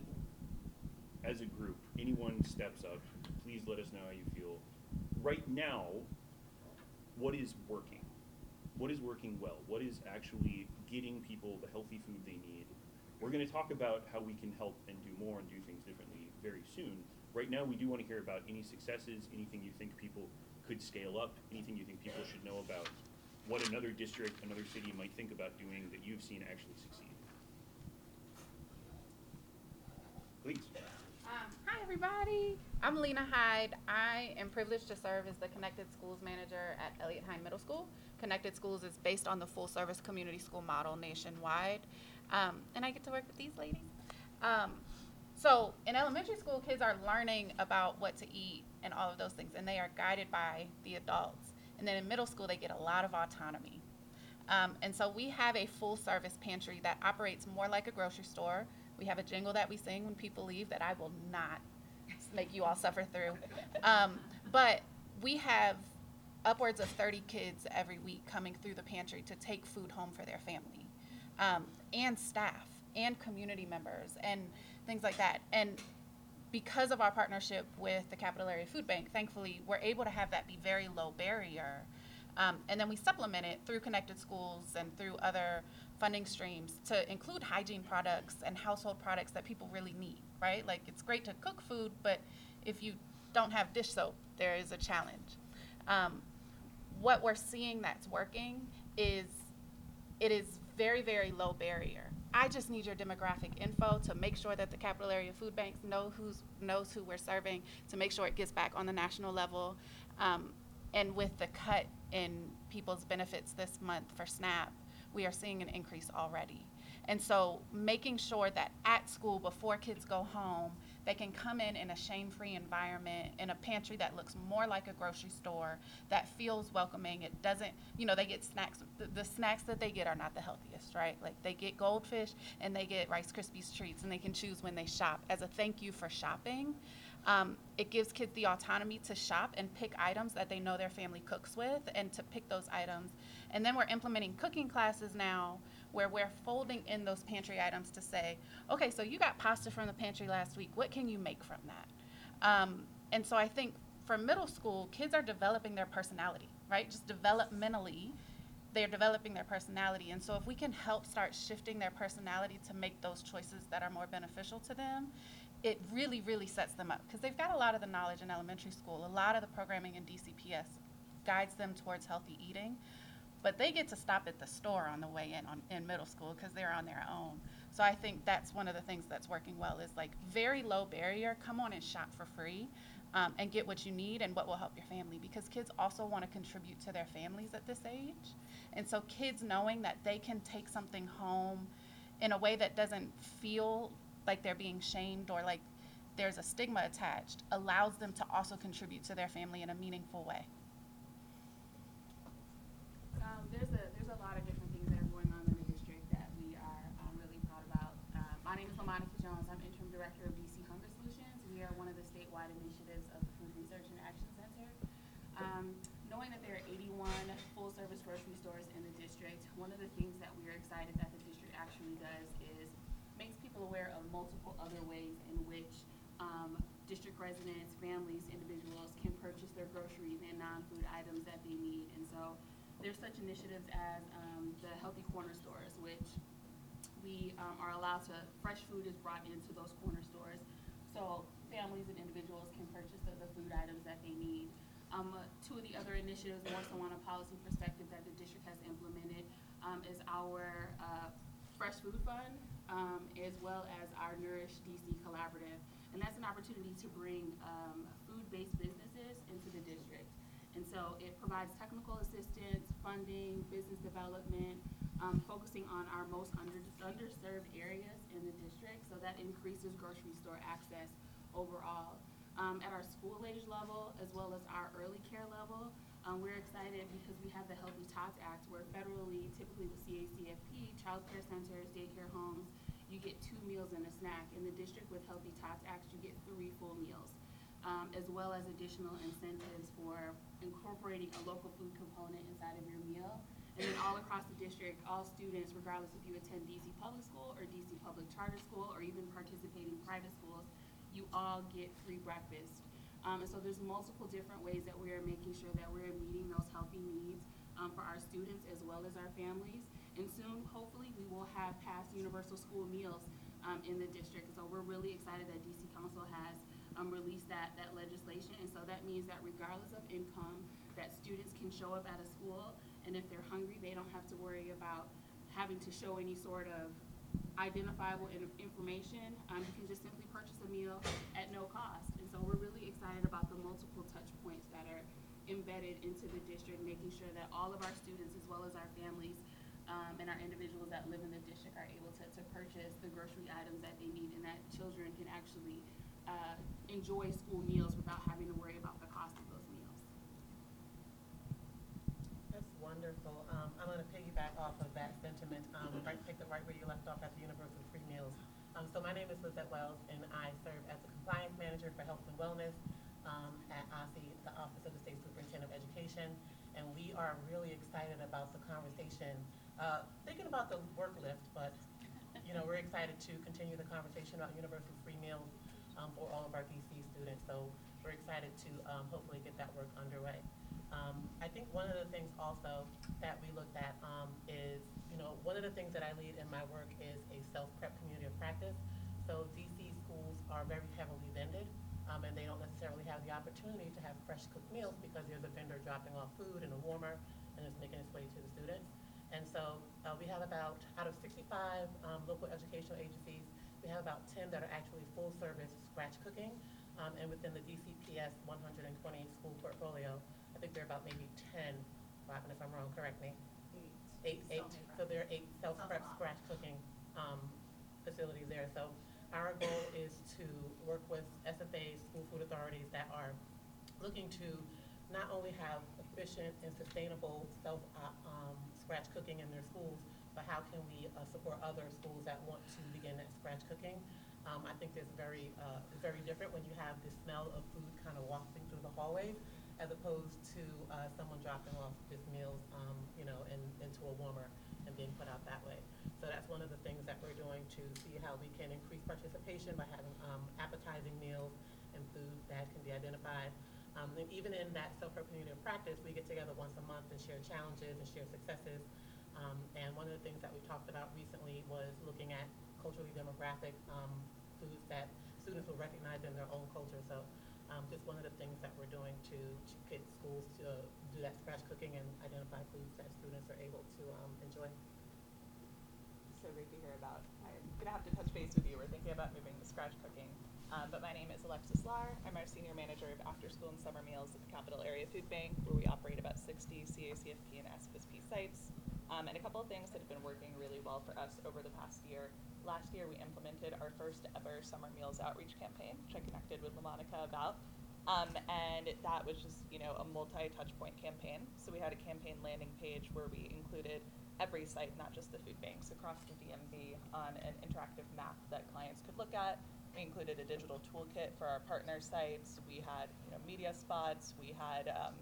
as a group, anyone steps up, please let us know how you feel. Right now, what is working? What is working well? What is actually getting people the healthy food they need? We're going to talk about how we can help and do more and do things differently very soon. Right now, we do want to hear about any successes, anything you think people could scale up, anything you think people should know about what another district, another city might think about doing that you've seen actually succeed. Please. Um, hi, everybody. I'm Lena Hyde. I am privileged to serve as the Connected Schools Manager at Eliot Hine Middle School. Connected Schools is based on the full service community school model nationwide. Um, and I get to work with these ladies. Um, so, in elementary school, kids are learning about what to eat and all of those things, and they are guided by the adults. And then in middle school, they get a lot of autonomy. Um, and so we have a full service pantry that operates more like a grocery store. We have a jingle that we sing when people leave that I will not make you all suffer through. Um, but we have upwards of 30 kids every week coming through the pantry to take food home for their family, um, and staff, and community members, and things like that. And because of our partnership with the Capital Area Food Bank, thankfully, we're able to have that be very low barrier. Um, and then we supplement it through connected schools and through other funding streams to include hygiene products and household products that people really need, right? Like it's great to cook food, but if you don't have dish soap, there is a challenge. Um, what we're seeing that's working is it is very, very low barrier. I just need your demographic info to make sure that the capital area food banks know who's knows who we're serving, to make sure it gets back on the national level. Um, and with the cut in people's benefits this month for SNAP, we are seeing an increase already. And so making sure that at school, before kids go home, they can come in in a shame-free environment, in a pantry that looks more like a grocery store, that feels welcoming. It doesn't, you know, they get snacks. The, the snacks that they get are not the healthiest, right? Like they get goldfish and they get Rice Krispies treats, and they can choose when they shop as a thank you for shopping. Um, it gives kids the autonomy to shop and pick items that they know their family cooks with and to pick those items. And then we're implementing cooking classes now where we're folding in those pantry items to say, okay, so you got pasta from the pantry last week. What can you make from that? Um, and so I think for middle school, kids are developing their personality, right? Just developmentally, they're developing their personality. And so if we can help start shifting their personality to make those choices that are more beneficial to them, it really, really sets them up because they've got a lot of the knowledge in elementary school. A lot of the programming in DCPS guides them towards healthy eating. But they get to stop at the store on the way in on, in middle school because they're on their own. So I think that's one of the things that's working well is like very low barrier. Come on and shop for free um, and get what you need and what will help your family because kids also want to contribute to their families at this age. And so kids knowing that they can take something home in a way that doesn't feel like they're being shamed or like there's a stigma attached allows them to also contribute to their family in a meaningful way. Um, there's a there's a lot of different things that are going on in the district that we are um, really proud about. Uh, my name is Lamonica Jones. I'm interim director of DC Hunger Solutions. We are one of the statewide initiatives of the Food Research and Action Center. Um, knowing that there are 81 full-service grocery stores in the district, one of the things that we are excited that the district actually does is makes people aware of multiple other ways in which um, district residents, families, individuals can purchase their groceries and non-food items that they need. And so there's such initiatives as um, the Healthy Corner stores, which we um, are allowed to, fresh food is brought into those corner stores. So families and individuals can purchase the, the food items that they need. Um, two of the other initiatives, more so on a policy perspective, that the district has implemented um, is our uh, Fresh Food Fund, um, as well as our Nourish DC Collaborative. And that's an opportunity to bring um, food-based businesses into the district. And so it provides technical assistance, funding, business development, um, focusing on our most under, underserved areas in the district. So that increases grocery store access overall. Um, at our school age level, as well as our early care level, um, we're excited because we have the Healthy Tots Act, where federally, typically with CACFP, child care centers, daycare homes, you get two meals and a snack. In the district with Healthy Tots Act, you get three full meals, um, as well as additional incentives for incorporating a local food component inside of your meal. And then all across the district, all students, regardless if you attend DC Public School or DC Public Charter School or even participating private schools, you all get free breakfast. Um, and so there's multiple different ways that we are making sure that we're meeting those healthy needs um, for our students as well as our families. And soon, hopefully, we will have passed universal school meals um, in the district. So we're really excited that DC Council has um, released that, that legislation. And so that means that regardless of income, that students can show up at a school, and if they're hungry, they don't have to worry about having to show any sort of identifiable in- information. Um, you can just simply purchase a meal at no cost. And so we're really excited about the multiple touch points that are embedded into the district, making sure that all of our students, as well as our families, um, and our individuals that live in the district are able to, to purchase the grocery items that they need and that children can actually uh, enjoy school meals without having to worry about the cost of those meals. That's wonderful. Um, I'm going to piggyback off of that right, pick it right where you left off at the Universal Free Meals. Um, so my name is Lizette Wells, and I serve as the compliance manager for health and wellness um, at OSSE, the Office of the State Superintendent of Education. And we are really excited about the conversation, uh, thinking about the work lift, but you know we're excited to continue the conversation about universal free meals um, for all of our DC students. So we're excited to um, hopefully get that work underway. Um, I think one of the things also that we looked at um, is, know, one of the things that I lead in my work is a self-prep community of practice. So DC schools are very heavily vended, um, and they don't necessarily have the opportunity to have fresh cooked meals because there's a vendor dropping off food in a warmer and it's making its way to the students. And so uh, we have about, out of 65 um, local educational agencies, we have about 10 that are actually full service scratch cooking. Um, and within the DCPS 120 school portfolio, I think there are about maybe 10, Robin, if I'm wrong, correct me. Eight, eight, so there are eight self-prep scratch cooking, um, facilities there. So our goal is to work with SFAs, school food authorities that are looking to not only have efficient and sustainable self, uh, um, scratch cooking in their schools, but how can we, uh, support other schools that want to begin that scratch cooking? Um, I think it's very, uh, very different when you have the smell of food kind of wafting through the hallways as opposed to, uh, someone dropping off just meals, um, you know, in, into a warmer and being put out that way. So that's one of the things that we're doing to see how we can increase participation by having, um, appetizing meals and food that can be identified. Um, and even in that self-prep practice, we get together once a month and share challenges and share successes. Um, and one of the things that we talked about recently was looking at culturally demographic um, foods that students will recognize in their own culture. So um, just one of the things that we're doing to, to get schools to do that scratch cooking and identify foods that students are able to um, enjoy. So great to hear about. I'm gonna have to touch base with you. We're thinking about moving to scratch cooking. Um, but my name is Alexis Lar. I'm our senior manager of after school and summer meals at the Capital Area Food Bank, where we operate about 60 CACFP and SFSP sites. Um, and a couple of things that have been working really well for us over the past year. Last year, we implemented our first ever summer meals outreach campaign, which I connected with LaMonica about. Um, and that was just, you know, a multi-touch point campaign. So we had a campaign landing page where we included every site, not just the food banks, across the DMV on an interactive map that clients could look at. We included a digital toolkit for our partner sites. We had, you know, media spots. We had um,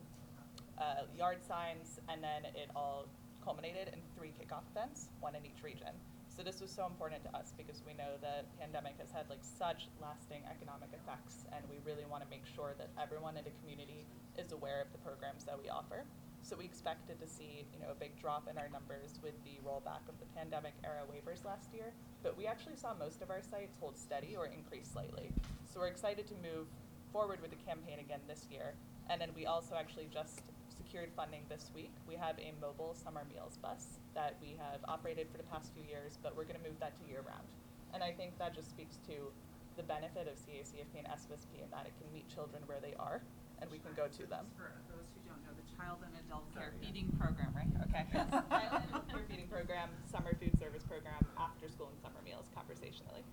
uh, yard signs, and then it all culminated in three kickoff events, one in each region. So this was so important to us because we know the pandemic has had like such lasting economic effects, and we really want to make sure that everyone in the community is aware of the programs that we offer. So we expected to see, you know, a big drop in our numbers with the rollback of the pandemic era waivers last year, but we actually saw most of our sites hold steady or increase slightly. So we're excited to move forward with the campaign again this year. And then we also actually just secured funding this week. We have a mobile summer meals bus that we have operated for the past few years, but we're going to move that to year round. And I think that just speaks to the benefit of CACFP and SFSP in that it can meet children where they are and we can go to them. For those who don't know, the Child and Adult Care Feeding Program, right? Okay. Child and Adult Care Feeding Program, Summer Food Service Program, After School and Summer Meals, conversationally.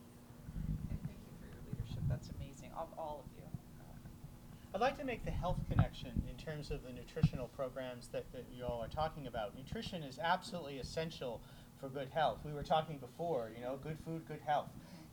And thank you for your leadership. That's amazing, of all of you. I'd like to make the health connection in terms of the nutritional programs that, that you all are talking about. Nutrition is absolutely essential for good health. We were talking before, you know, good food, good health.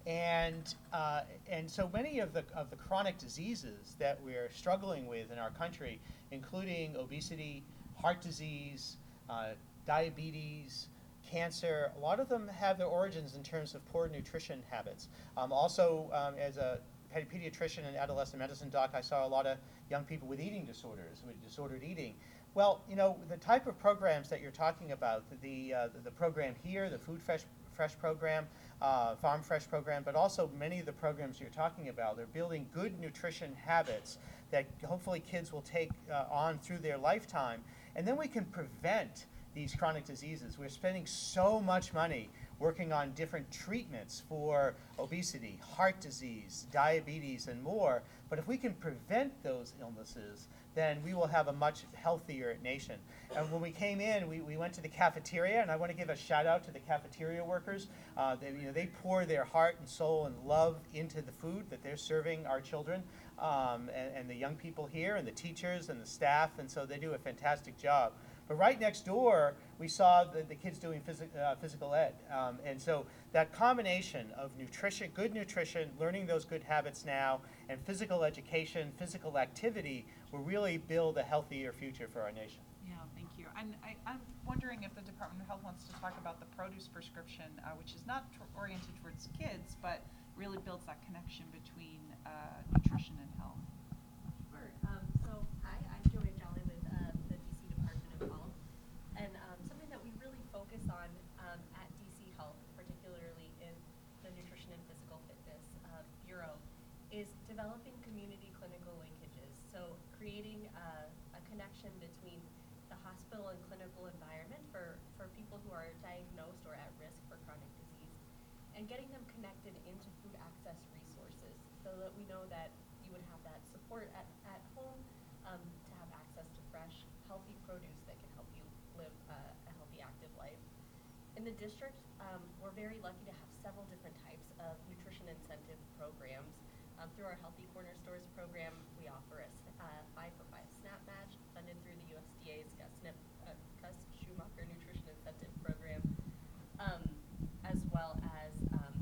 And, uh, and so many of the, of the chronic diseases that we're struggling with in our country, including obesity, heart disease, uh, diabetes, cancer, a lot of them have their origins in terms of poor nutrition habits. Um, also, um, as a pediatrician and adolescent medicine doc, I saw a lot of young people with eating disorders, with disordered eating. Well, you know, the type of programs that you're talking about, the, uh, the program here, the Food Fresh, Fresh program, uh, Farm Fresh program, but also many of the programs you're talking about, they're building good nutrition habits that hopefully kids will take uh, on through their lifetime. And then we can prevent these chronic diseases. We're spending so much money working on different treatments for obesity, heart disease, diabetes, and more. But if we can prevent those illnesses, then we will have a much healthier nation. And when we came in, we, we went to the cafeteria, and I want to give a shout out to the cafeteria workers. Uh, they, you know, they pour their heart and soul and love into the food that they're serving our children um, and, and the young people here, and the teachers and the staff, and so they do a fantastic job. But right next door, we saw the, the kids doing phys- uh, physical ed. Um, and so that combination of nutrition, good nutrition, learning those good habits now, and physical education, physical activity will really build a healthier future for our nation. Yeah, thank you. And I, I'm wondering if the Department of Health wants to talk about the produce prescription, uh, which is not t- oriented towards kids, but really builds that connection between uh, nutrition and health. Sure. Um, so, hi, I'm Joanne Jolly with uh, the DC Department of Health. And um, something that we really focus on um, at DC Health, particularly in the Nutrition and Physical Fitness uh, Bureau, is developing community clinical linkages. So, creating uh, a connection between the hospital and clinical environment for, for people who are diagnosed or at risk for chronic disease and getting them connected into food access resources so that we know that you would support at, at home um, to have access to fresh, healthy produce that can help you live uh, a healthy, active life. In the district, um, we're very lucky to have several different types of nutrition incentive programs. Um, through our Healthy Corner Stores program, we offer a s- uh, five for five SNAP match funded through the USDA's Gus, Snip, uh, Gus Schumacher Nutrition Incentive Program, um, as well as um,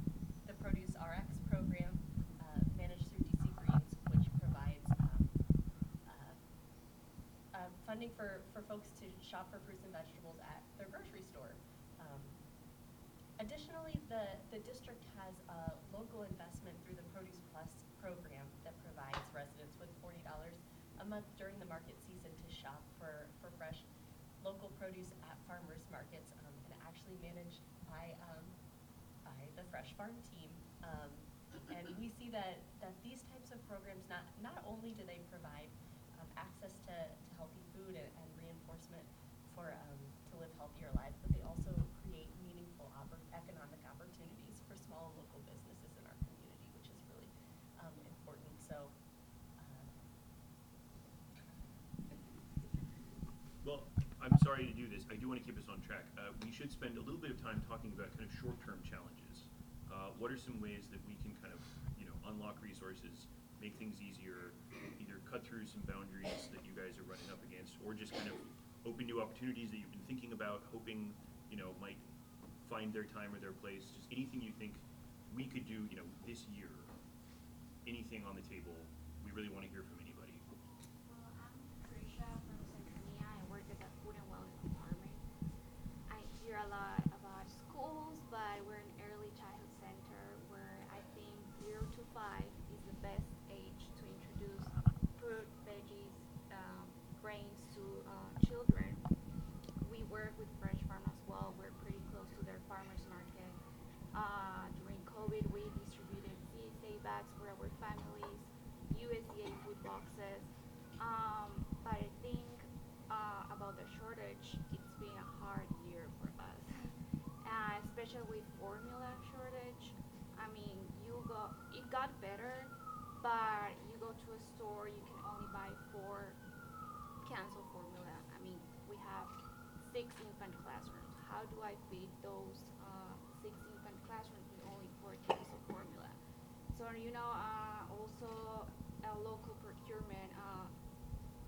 the Produce RX program uh, managed through DC Greens, which provides um, uh, uh, funding for, for folks to shop for fruits and vegetables at their grocery store. Um, Additionally, the, the district has a local investment through the Produce Plus program that provides residents with forty dollars a month during the market season to shop for, for fresh local produce at farmers markets, um, and actually managed by, um, by the FRESHFARM team. Um, And we see that, that these types of programs, not, not only do they provide um, access to, to healthy food and, and reinforcement for, um, to live healthier lives, but they also create meaningful oppor- economic opportunities for small and local businesses in our community, which is really um, important. So, uh, Well, I'm sorry to do this. I do want to keep us on track. Uh, we should spend a little bit of time talking about kind of short-term challenges. Uh, what are some ways that we can kind of, you know, unlock resources, make things easier, either cut through some boundaries that you guys are running up against, or just kind of open new opportunities that you've been thinking about, hoping, you know, might find their time or their place. Just anything you think we could do, you know, this year. Anything on the table. We really want to hear from especially with formula shortage. I mean, you go, it got better, but you go to a store, you can only buy four cans of formula. I mean, we have six infant classrooms. How do I feed those uh, six infant classrooms with only four cans of formula? So you know, uh, also a local procurement. Uh,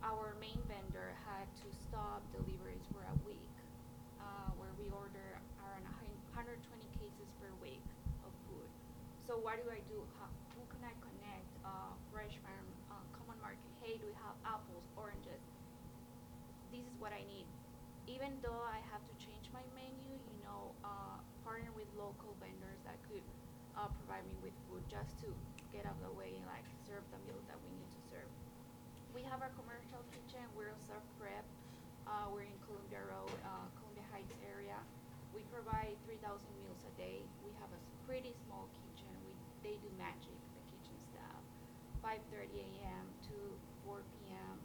our main vendor had to stop deliveries for a week, uh, where we order around a hun- 120 cases per week of food. So what do I do? How, who can I connect? Uh, FRESHFARM, uh, Common Market. Hey, do we have apples, oranges? This is what I need. Even though I have to change my menu, you know, uh, partner with local vendors that could uh, provide me with food just to get out of the way and like serve the meal that we need to serve. We have our commercial kitchen. We're self prep. Uh, we're in Columbia Road, uh, Columbia Heights area. We provide 3,000 meals a day. We have a s- pretty small kitchen. We they do magic. The kitchen staff, 5:30 a.m. to 4 p.m.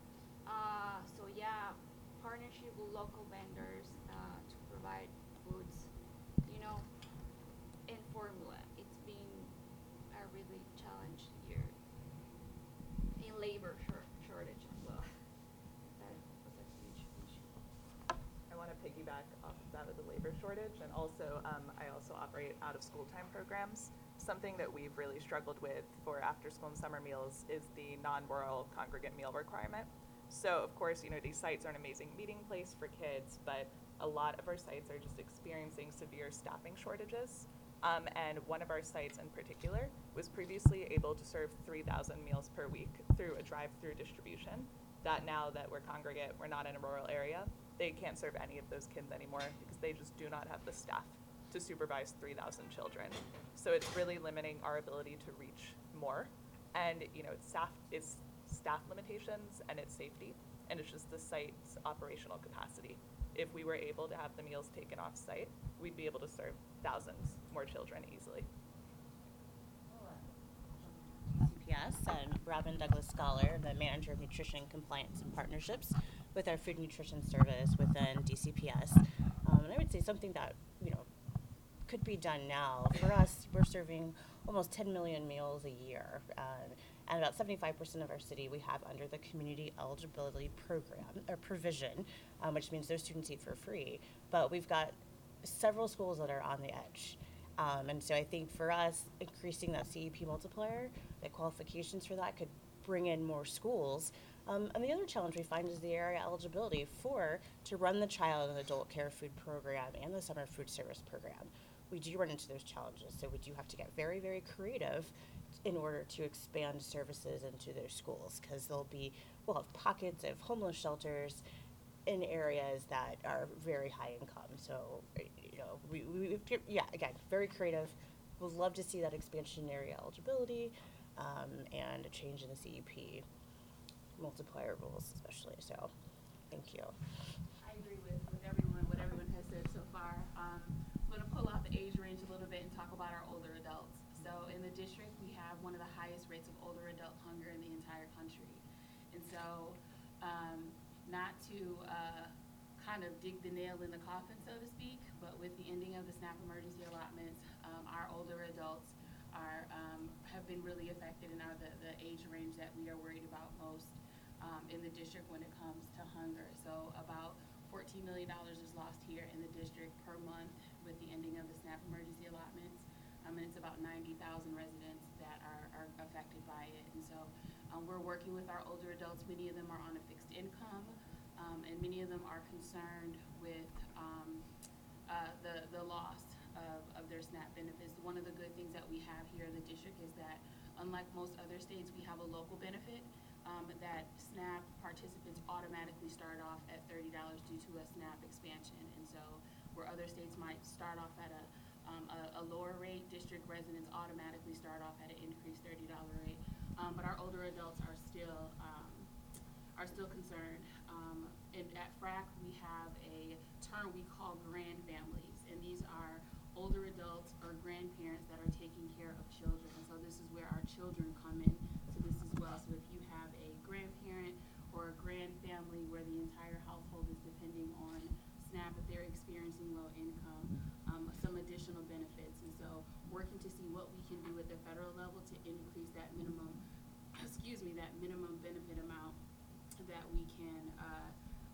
Uh, so yeah, partnership with local vendors uh, to provide foods. You know, and formula. It's been a really challenged year. In labor shor- shortage as well. That was a huge issue. I want to piggyback off of that of the labor shortage, and also um, I also operate out of school time programs. Something that we've really struggled with for after school and summer meals is the non-rural congregate meal requirement. So of course, you know these sites are an amazing meeting place for kids, but a lot of our sites are just experiencing severe staffing shortages. Um, and one of our sites in particular was previously able to serve 3,000 meals per week through a drive-through distribution. That now that we're congregate, we're not in a rural area, they can't serve any of those kids anymore because they just do not have the staff to supervise 3,000 children. So it's really limiting our ability to reach more. And you know, it's staff it's staff limitations and it's safety, and it's just the site's operational capacity. If we were able to have the meals taken off site, we'd be able to serve thousands more children easily. CPS, and Robin Douglas Scholar, the manager of nutrition compliance and partnerships with our food nutrition service within DCPS. Um, and I would say something that could be done now for us. We're serving almost 10 million meals a year, uh, and about 75% of our city we have under the community eligibility program or provision, um, which means those students eat for free. But we've got several schools that are on the edge. Um, and so I think for us, increasing that CEP multiplier, the qualifications for that could bring in more schools. Um, and the other challenge we find is the area eligibility for to run the child and adult care food program and the summer food service program. We do run into those challenges, so we do have to get very, very creative in order to expand services into those schools because there'll be we'll have pockets of homeless shelters in areas that are very high income. So, you know, we, we we- yeah, again, very creative. We'd love to see that expansion in area eligibility um, and a change in the CEP multiplier rules, especially. So, thank you. I agree with, with everyone, what everyone has said so far. Um, age range a little bit and talk about our older adults. so in the district, we have one of the highest rates of older adult hunger in the entire country. And so, um, not to, uh, kind of dig the nail in the coffin, so to speak, but with the ending of the SNAP emergency allotments, um, our older adults are, um, have been really affected and are the, the age range that we are worried about most, um, in the district when it comes to hunger. So about fourteen million dollars is lost here in the district per month with the ending of the SNAP emergency allotments. Um, and it's about ninety thousand residents that are, are affected by it. And so, um, we're working with our older adults. Many of them are on a fixed income, um, and many of them are concerned with, um, uh, the, the loss of, of their SNAP benefits. One of the good things that we have here in the district is that, unlike most other states, we have a local benefit, um, that SNAP participants automatically start off at thirty dollars due to a SNAP expansion. And so, where other states might start off at a, a, lower rate, district residents automatically start off at an increased thirty dollar rate. Um, but our older adults are still, um, are still concerned. Um, and at FRAC, we have a term we call grand families, and these are older adults or grandparents that are taking care of children. And so this is where our children come in to this as well. So if you have a grandparent or a grand family where the entire household is depending on SNAP, if they're experiencing low income, um, some additional benefits. And so working to see what we can do at the federal level to increase that minimum, excuse me, that minimum benefit amount that we can, uh,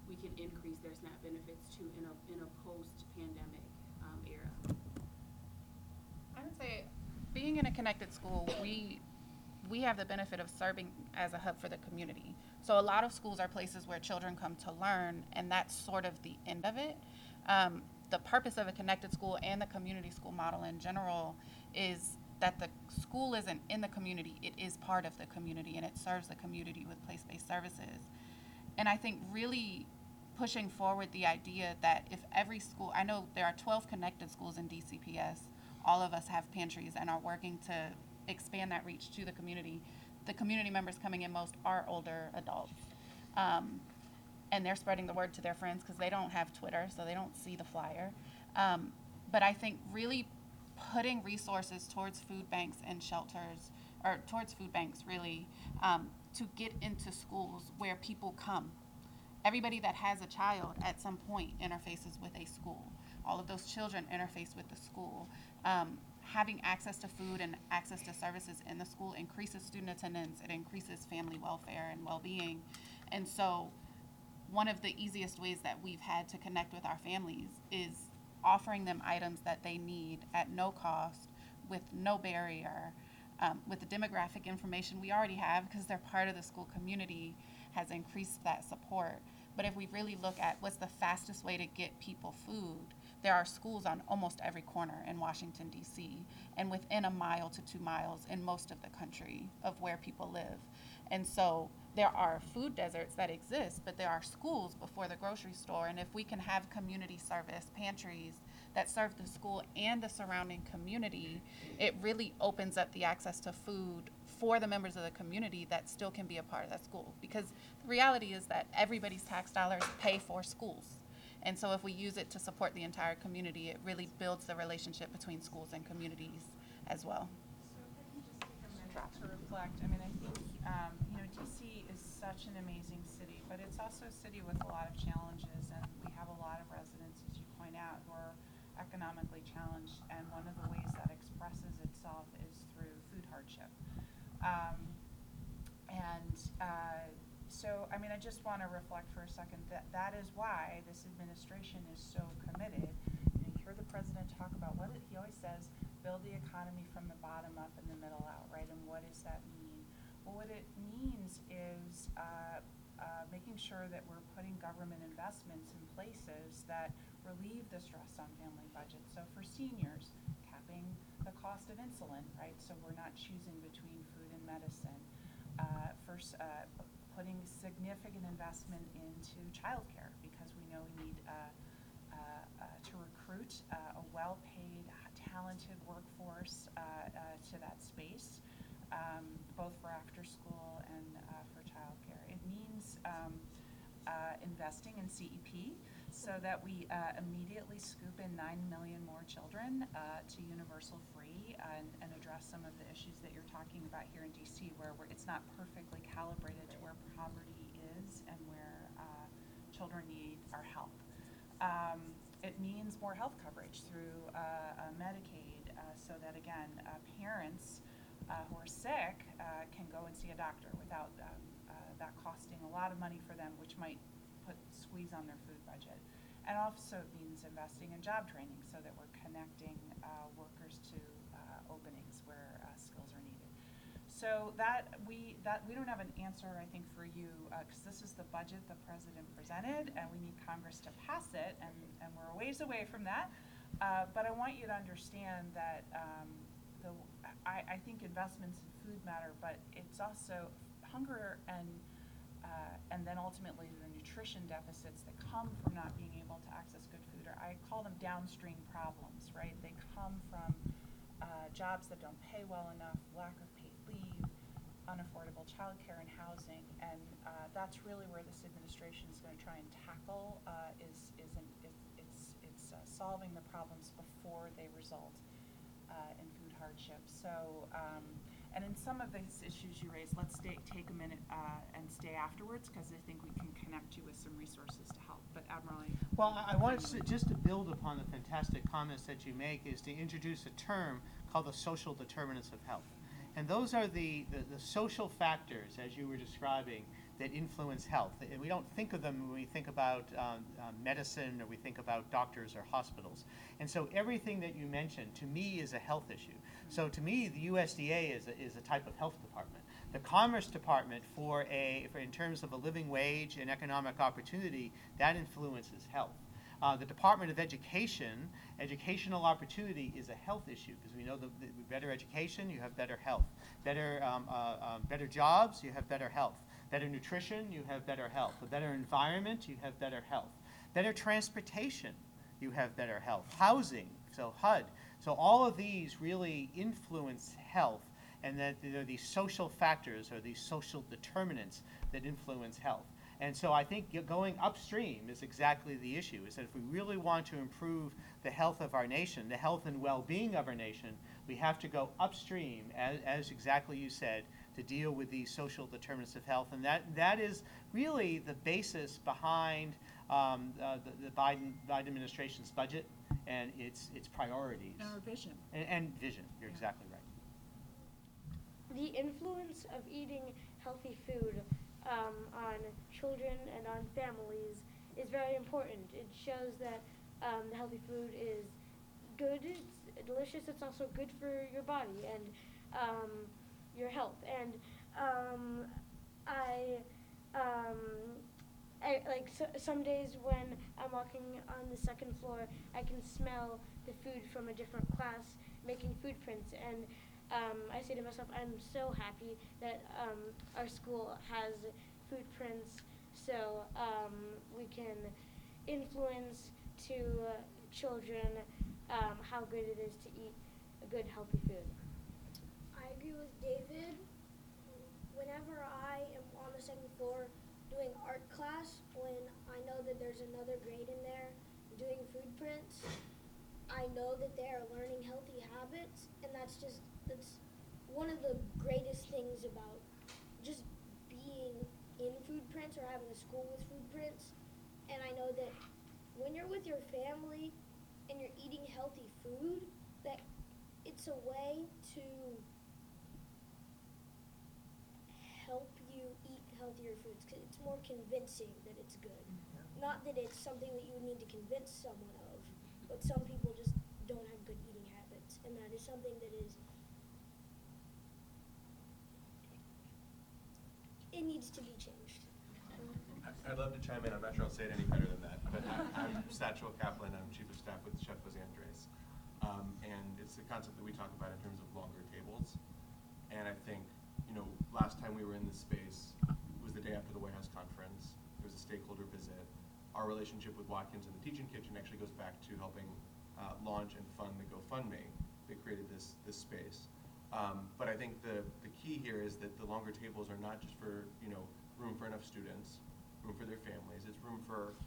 we can increase their SNAP benefits to in a, in a post-pandemic, um, era. I would say, being in a connected school, we we have the benefit of serving as a hub for the community. So a lot of schools are places where children come to learn, and that's sort of the end of it. Um, the purpose of a connected school and the community school model in general is that the school isn't in the community; it is part of the community, and it serves the community with place-based services. And I think really pushing forward the idea that if every school, I know there are 12 connected schools in DCPS, all of us have pantries and are working to expand that reach to the community. The community members coming in most are older adults. Um, and they're spreading the word to their friends because they don't have Twitter, so they don't see the flyer. Um, but I think really putting resources towards food banks and shelters, or towards food banks really, um, to get into schools where people come. Everybody that has a child at some point interfaces with a school. All of those children interface with the school. Um, having access to food and access to services in the school increases student attendance, it increases family welfare and well being. And so, one of the easiest ways that we've had to connect with our families is offering them items that they need at no cost, with no barrier, um, with the demographic information we already have because they're part of the school community, has increased that support. But if we really look at what's the fastest way to get people food, there are schools on almost every corner in Washington, D.C., and within a mile to two miles in most of the country of where people live. And so there are food deserts that exist, but there are schools before the grocery store. And if we can have community service pantries that serve the school and the surrounding community, it really opens up the access to food for the members of the community that still can be a part of that school. Because the reality is that everybody's tax dollars pay for schools. And so if we use it to support the entire community, it really builds the relationship between schools and communities as well. to reflect. I mean, I think, um, you know, DC is such an amazing city, but it's also a city with a lot of challenges, and we have a lot of residents, as you point out, who are economically challenged, and one of the ways that expresses itself is through food hardship. Um, and uh, so, I mean, I just want to reflect for a second that that is why this administration is so committed. You hear the president talk about what it, he always says, build the economy from the bottom up and the middle out, right? And what does that mean? What it means is uh, uh, making sure that we're putting government investments in places that relieve the stress on family budgets. So for seniors, capping the cost of insulin, right? So we're not choosing between food and medicine. Uh, first, uh, putting significant investment into childcare because we know we need uh, uh, uh, to recruit uh, a well-paid, talented workforce uh, uh, to that space, um, both for after school and uh, for childcare. It means um, uh, investing in CEP. so that we uh, immediately scoop in 9 million more children uh, to universal free and, and address some of the issues that you're talking about here in DC where it's not perfectly calibrated to where poverty is and where uh, children need our help. Um, it means more health coverage through uh, Medicaid so that, again, parents uh, who are sick uh, can go and see a doctor without um, uh, that costing a lot of money for them, which might put squeeze on their food budget. And also it means investing in job training so that we're connecting uh, workers to uh, openings where uh, skills are needed. So that we that we don't have an answer, I think, for you because this is the budget the president presented, and we need Congress to pass it, and, and we're a ways away from that. Uh, but I want you to understand that um, I, I think investments in food matter, but it's also hunger and uh, and then ultimately the nutrition deficits that come from not being able to access good food, or I call them downstream problems, right? They come from uh, jobs that don't pay well enough, lack of paid leave, unaffordable childcare and housing, and uh, that's really where this administration is going to try and tackle uh, is is an, it, it's it's uh, solving the problems before they result uh, in hardship. So. Um, and in some of these issues you raised, let's stay, take a minute uh, and stay afterwards because I think we can connect you with some resources to help. But Admiral, Well, I I wanted to, just to build upon the fantastic comments that you make, is to introduce a term called the social determinants of health. And those are the, the, the social factors, as you were describing, that influence health. And we don't think of them when we think about um, uh, medicine or we think about doctors or hospitals. And so everything that you mentioned, to me, is a health issue. So to me, the USDA is a, is a type of health department. The Commerce Department, for a, for in terms of a living wage and economic opportunity, that influences health. Uh, the Department of Education, educational opportunity is a health issue because we know that better education, you have better health. Better, um, uh, um, better jobs, you have better health. Better nutrition, you have better health. A better environment, you have better health. Better transportation, you have better health. Housing, so HUD. So all of these really influence health, and that there are these social factors or these social determinants that influence health. And so I think going upstream is exactly the issue, is that if we really want to improve the health of our nation, the health and well-being of our nation, we have to go upstream, as, as exactly you said, to deal with these social determinants of health. And that, that is really the basis behind um, uh, the, the Biden, Biden administration's budget and its, its priorities. And our vision. And, and vision, you're exactly right. the influence of eating healthy food um, on children and on families is very important. It shows that um, the healthy food is good, it's delicious, it's also good for your body and um, your health. And um, I, um, I like so, some days when I'm walking on the second floor, I can smell the food from a different class making food prints and um, I say to myself, I'm so happy that um, our school has food prints so um, we can influence to uh, children um, how good it is to eat a good, healthy food. I agree with David. Whenever I am on the second floor doing art class, when I know that there's another grade in there doing prints, I know that they are learning healthy habits, and that's just that's one of the greatest things about just being in food prints or having a school with food prints. And I know that when you're with your family and you're eating healthy food, that it's a way to help you eat healthier foods because it's more convincing that it's good. Mm-hmm. Not that it's something that you would need to convince someone of, but some people just don't have good eating habits, and that is something that is. It needs to be changed. I'd love to chime in, I'm not sure I'll say it any better than that, but I'm Satchel Kaplan, I'm Chief of Staff with Chef Jose Andres. Um, And it's a concept that we talk about in terms of longer tables. And I think, you know, last time we were in this space was the day after the White House conference. There was a stakeholder visit. Our relationship with Watkins and the Teaching Kitchen actually goes back to helping uh, launch and fund the GoFundMe that created this, this space. Um, But I think the, the key here is that the longer tables are not just for, you know, room for enough students, room for their families, it's room for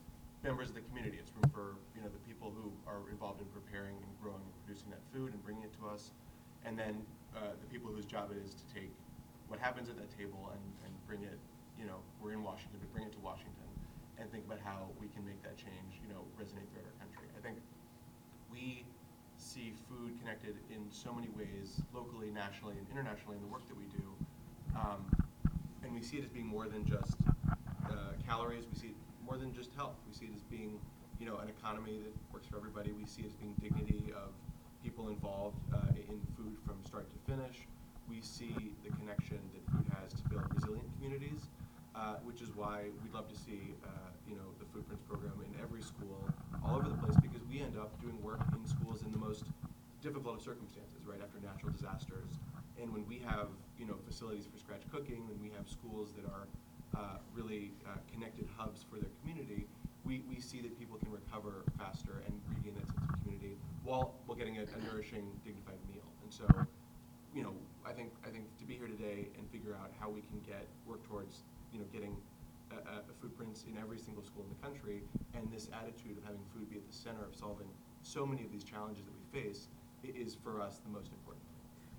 members of the community. It's room for, you know, the people who are involved in preparing and growing and producing that food and bringing it to us. And then uh, the people whose job it is to take what happens at that table and, and bring it, you know, we're in Washington, but bring it to Washington and think about how we can make that change, you know, resonate throughout our country. I think we see food connected in so many ways, locally, nationally, and internationally in the work that we do. Um, and we see it as being more than just uh, calories. We see it more than just health. We see it as being, you know, an economy that works for everybody. We see it as being dignity of people involved uh, in food from start to finish. We see the connection that food has to build resilient communities, uh, which is why we'd love to see, uh, you know, the food prints program in every school, all over the place, because we end up doing work in schools in the most difficult of circumstances, right after natural disasters. And when we have, you know, facilities for scratch cooking, when we have schools that are uh, really uh, connected hubs for their community, we, we see that people can recover faster and regain that sense of community while, while getting a, a nourishing, dignified meal. And so, you know, I think I think to be here today and figure out how we can get work towards, you know, getting a, a food prints in every single school in the country, and this attitude of having food be at the center of solving so many of these challenges that we face i- is for us the most important.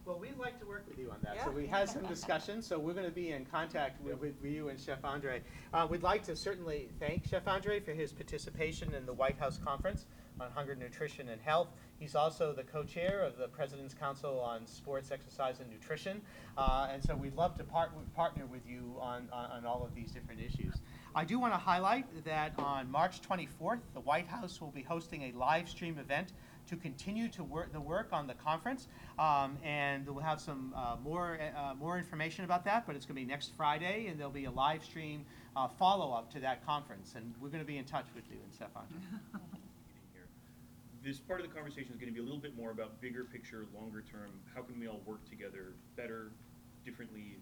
Well, we'd like to work with you on that. Yeah. So we had some discussion, so we're going to be in contact with, with you and Chef Andre. Uh, we'd like to certainly thank Chef Andre for his participation in the White House Conference on Hunger, Nutrition, and Health. He's also the co-chair of the President's Council on Sports, Exercise, and Nutrition. Uh, and so we'd love to part, partner with you on, on, on all of these different issues. I do want to highlight that on March 24th, the White House will be hosting a live stream event to continue to work the work on the conference, um, and we'll have some uh, more uh, more information about that. But it's going to be next Friday, and there'll be a live stream uh, follow up to that conference, and we're going to be in touch with you and Stefan. This part of the conversation is going to be a little bit more about bigger picture, longer term. How can we all work together better, differently,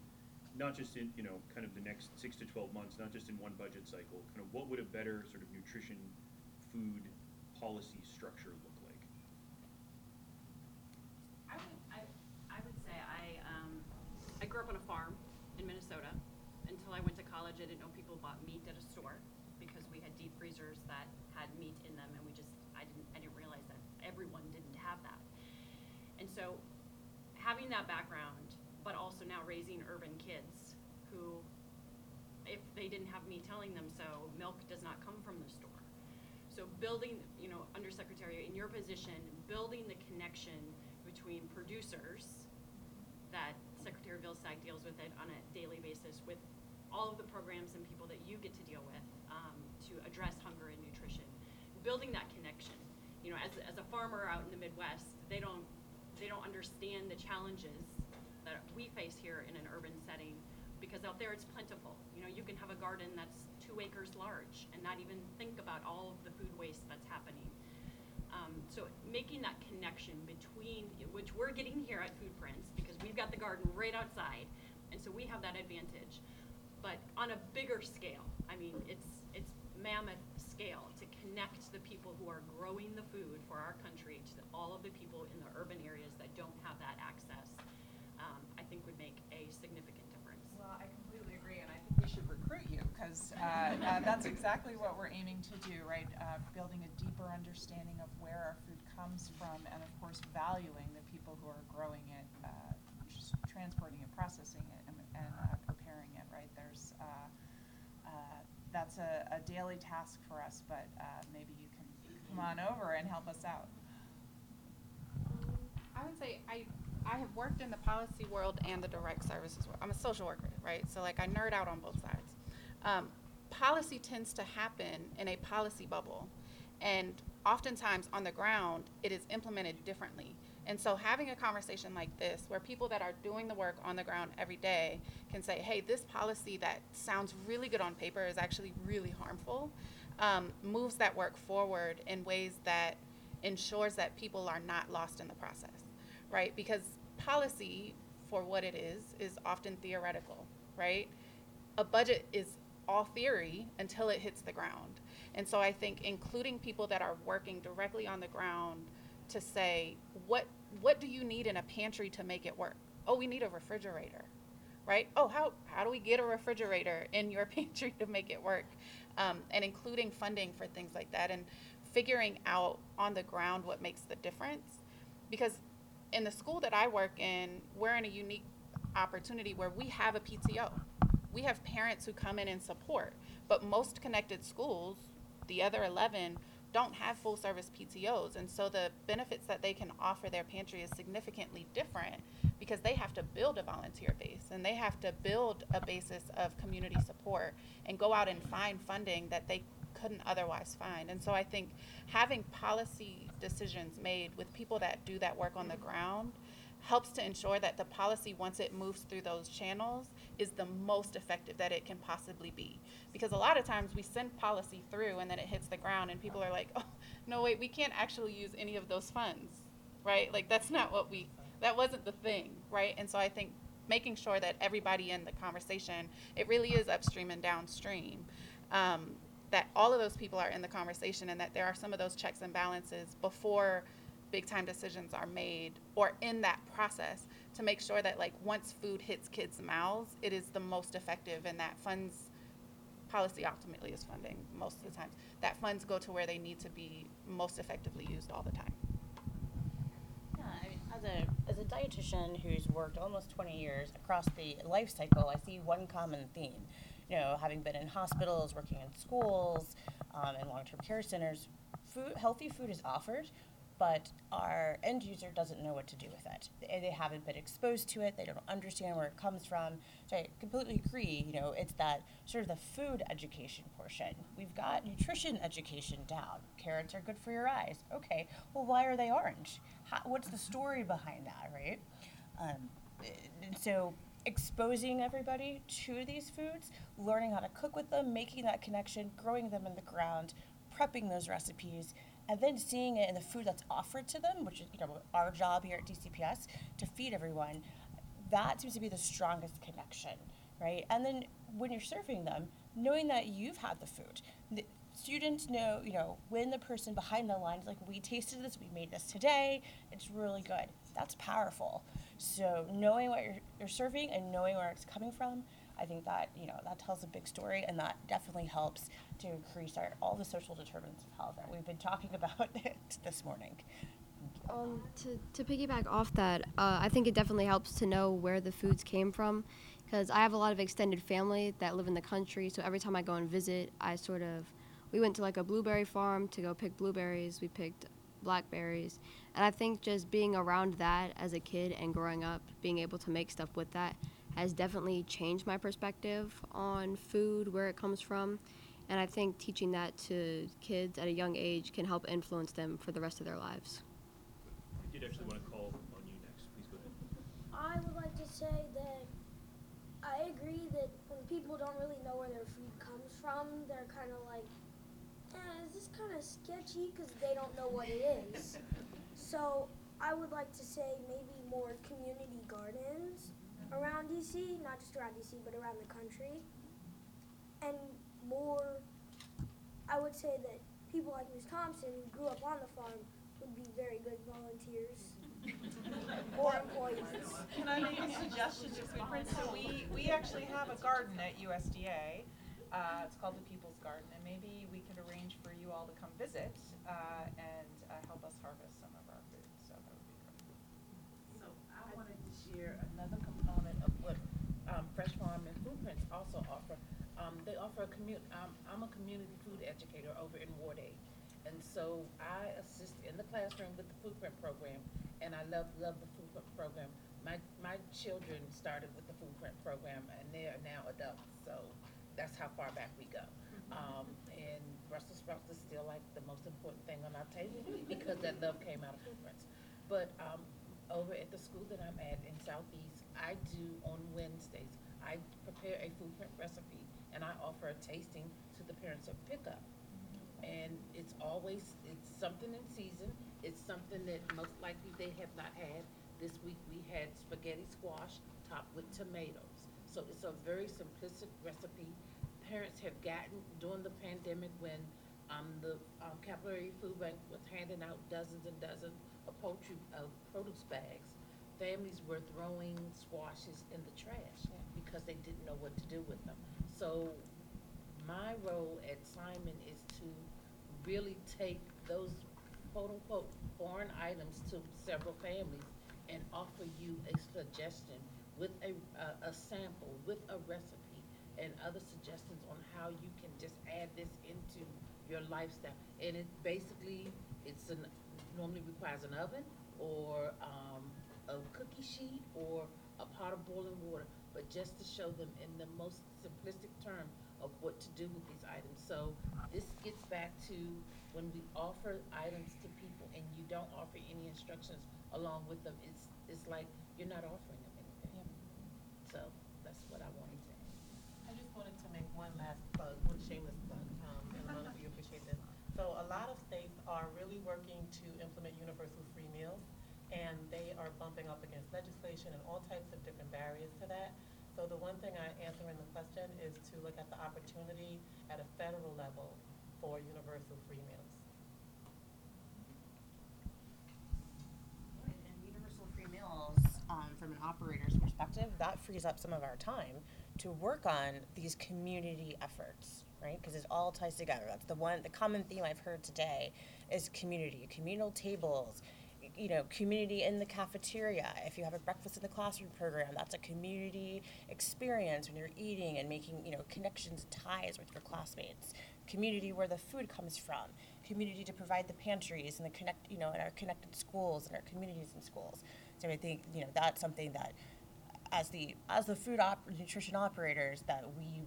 not just in you know kind of the next six to twelve months, not just in one budget cycle. Kind of what would a better sort of nutrition, food policy structure look like? I would, I, I would say I, um, I grew up on a farm in Minnesota. Until I went to college, I didn't know people bought meat at a store because we had deep freezers that had meat in them, and we just, I didn't, I didn't realize that everyone didn't have that. And so, having that background, but also now raising urban kids who, if they didn't have me telling them so, milk does not come from the store. So building, you know, Undersecretary, in your position, building the connection between producers that Secretary Vilsack deals with it on a daily basis with all of the programs and people that you get to deal with um, to address hunger and nutrition. Building that connection. You know, as, as a farmer out in the Midwest, they don't they don't understand the challenges that we face here in an urban setting because out there it's plentiful. You know, you can have a garden that's two acres large and not even think about all of the food waste that's happening. Um, so making that connection between, which we're getting here at Food Prints because we've got the garden right outside, and so we have that advantage. But on a bigger scale, I mean, it's it's mammoth scale to connect the people who are growing the food for our country to all of the people in the urban areas that don't have that access. Um, I think would make a significant difference. Well, I completely agree, and I think we should recruit you because uh, uh, that's exactly what we're aiming to do, right? Uh, building a deeper understanding of where our food comes from, and of course, valuing the people who are growing it, uh, just transporting it, processing it, and, and uh, preparing it, right? There's uh, uh, that's a, a daily task for us, but uh, maybe you can come on over and help us out. I would say I I have worked in the policy world and the direct services world. I'm a social worker, right? So like I nerd out on both sides. Um, policy tends to happen in a policy bubble, and oftentimes on the ground it is implemented differently. And so having a conversation like this, where people that are doing the work on the ground every day can say, "Hey, this policy that sounds really good on paper is actually really harmful," um, moves that work forward in ways that ensures that people are not lost in the process, right? Because policy, for what it is, is often theoretical, right? A budget is all theory until it hits the ground. And so I think including people that are working directly on the ground to say, what what do you need in a pantry to make it work? Oh, we need a refrigerator, right? Oh, how how do we get a refrigerator in your pantry to make it work? um, and including funding for things like that and figuring out on the ground what makes the difference. Because in the school that I work in, we're in a unique opportunity where we have a PTO. We have parents who come in and support, but most connected schools, the other 11, don't have full service PTOs. And so the benefits that they can offer their pantry is significantly different because they have to build a volunteer base and they have to build a basis of community support and go out and find funding that they couldn't otherwise find. And so I think having policy decisions made with people that do that work on the ground helps to ensure that the policy, once it moves through those channels, is the most effective that it can possibly be. Because a lot of times we send policy through and then it hits the ground and people are like, oh, no, wait, we can't actually use any of those funds, right? Like, that's not what we, that wasn't the thing, right? And so I think making sure that everybody in the conversation, it really is upstream and downstream. Um, that all of those people are in the conversation and that there are some of those checks and balances before big time decisions are made or in that process to make sure that like once food hits kids' mouths, it is the most effective and that funds policy ultimately is funding most of the times. That funds go to where they need to be most effectively used all the time. As a as a dietitian who's worked almost 20 years across the life cycle, I see one common theme. You know, having been in hospitals, working in schools, um, and long-term care centers, food, healthy food is offered, but our end user doesn't know what to do with it. They, they haven't been exposed to it. They don't understand where it comes from. So I completely agree. You know, it's that sort of the food education portion. We've got nutrition education down. Carrots are good for your eyes. Okay, well, why are they orange? How, what's the story behind that, right? Um, and so exposing everybody to these foods, learning how to cook with them, making that connection, growing them in the ground, prepping those recipes, and then seeing it in the food that's offered to them, which is you know our job here at DCPS to feed everyone. That seems to be the strongest connection, right? And then when you're serving them, knowing that you've had the food. The students know, you know, when the person behind the line is like, we tasted this, we made this today, it's really good. That's powerful. So knowing what you're, you're serving and knowing where it's coming from, I think that, you know, that tells a big story and that definitely helps to increase our, all the social determinants of health that we've been talking about this morning. Um, to, to piggyback off that, uh, I think it definitely helps to know where the foods came from because I have a lot of extended family that live in the country. So every time I go and visit, I sort of, we went to like a blueberry farm to go pick blueberries. We picked blackberries. And I think just being around that as a kid and growing up, being able to make stuff with that has definitely changed my perspective on food, where it comes from. And I think teaching that to kids at a young age can help influence them for the rest of their lives. I did actually want to call on you next. Please go ahead. I would like to say that I agree that when people don't really know where their food comes from, they're kind of like, eh, is this kind of sketchy because they don't know what it is. so I would like to say maybe more community gardens around DC, not just around DC, but around the country. And more, I would say that people like Ms. Thompson, who grew up on the farm, would be very good volunteers or employees. Can I make a suggestion to food? So we, we actually have a garden at USDA. Uh, it's called the People's Garden, and maybe we could arrange for you all to come visit uh, and uh, help us harvest some of our food. So that would be great. So I wanted to share another component of what um, FRESHFARM and Food Prints also offer. Um, they offer a commu- um, I'm a community food educator over in Ward 8. And so I assist in the classroom with the food print program, and I love, love the food print program. My, my children started with the food print program, and they are now adults, so that's how far back we go. Um, and Brussels sprouts is still like the most important thing on our table because that love came out of food prints. But um, over at the school that I'm at in Southeast, I do on Wednesdays, I prepare a food print recipe and I offer a tasting to the parents of pickup. And it's always, it's something in season, it's something that most likely they have not had. This week we had spaghetti squash topped with tomatoes. So it's a very simplistic recipe. Parents have gotten, during the pandemic when um, the um, Capital Area Food Bank was handing out dozens and dozens of poultry, of produce bags, families were throwing squashes in the trash because they didn't know what to do with them. So my role at Simon is to really take those quote-unquote foreign items to several families and offer you a suggestion with a, a, a sample, with a recipe, and other suggestions on how you can just add this into your lifestyle. And it basically, it's an, normally requires an oven or, um, a cookie sheet or a pot of boiling water, but just to show them in the most simplistic term of what to do with these items. So this gets back to when we offer items to people and you don't offer any instructions along with them, it's, it's like you're not offering them anything. So that's what I wanted to add. I just wanted to make one last plug, one shameless plug, um, and I don't know if you appreciate this. So a lot of states are really working to implement universal free meals, and they are bumping up against legislation and all types of different barriers to that. So the one thing I answer in the question is to look at the opportunity at a federal level for universal free meals. And universal free meals, um, from an operator's perspective, that frees up some of our time to work on these community efforts, right? Because it all ties together. That's the one, the common theme I've heard today is community, communal tables, you know, community in the cafeteria. If you have a breakfast in the classroom program, that's a community experience when you're eating and making, you know, connections and ties with your classmates. Community where the food comes from, community to provide the pantries and the connect, you know, in our connected schools and our communities and schools. So I think, you know, that's something that as the as the food op- nutrition operators that we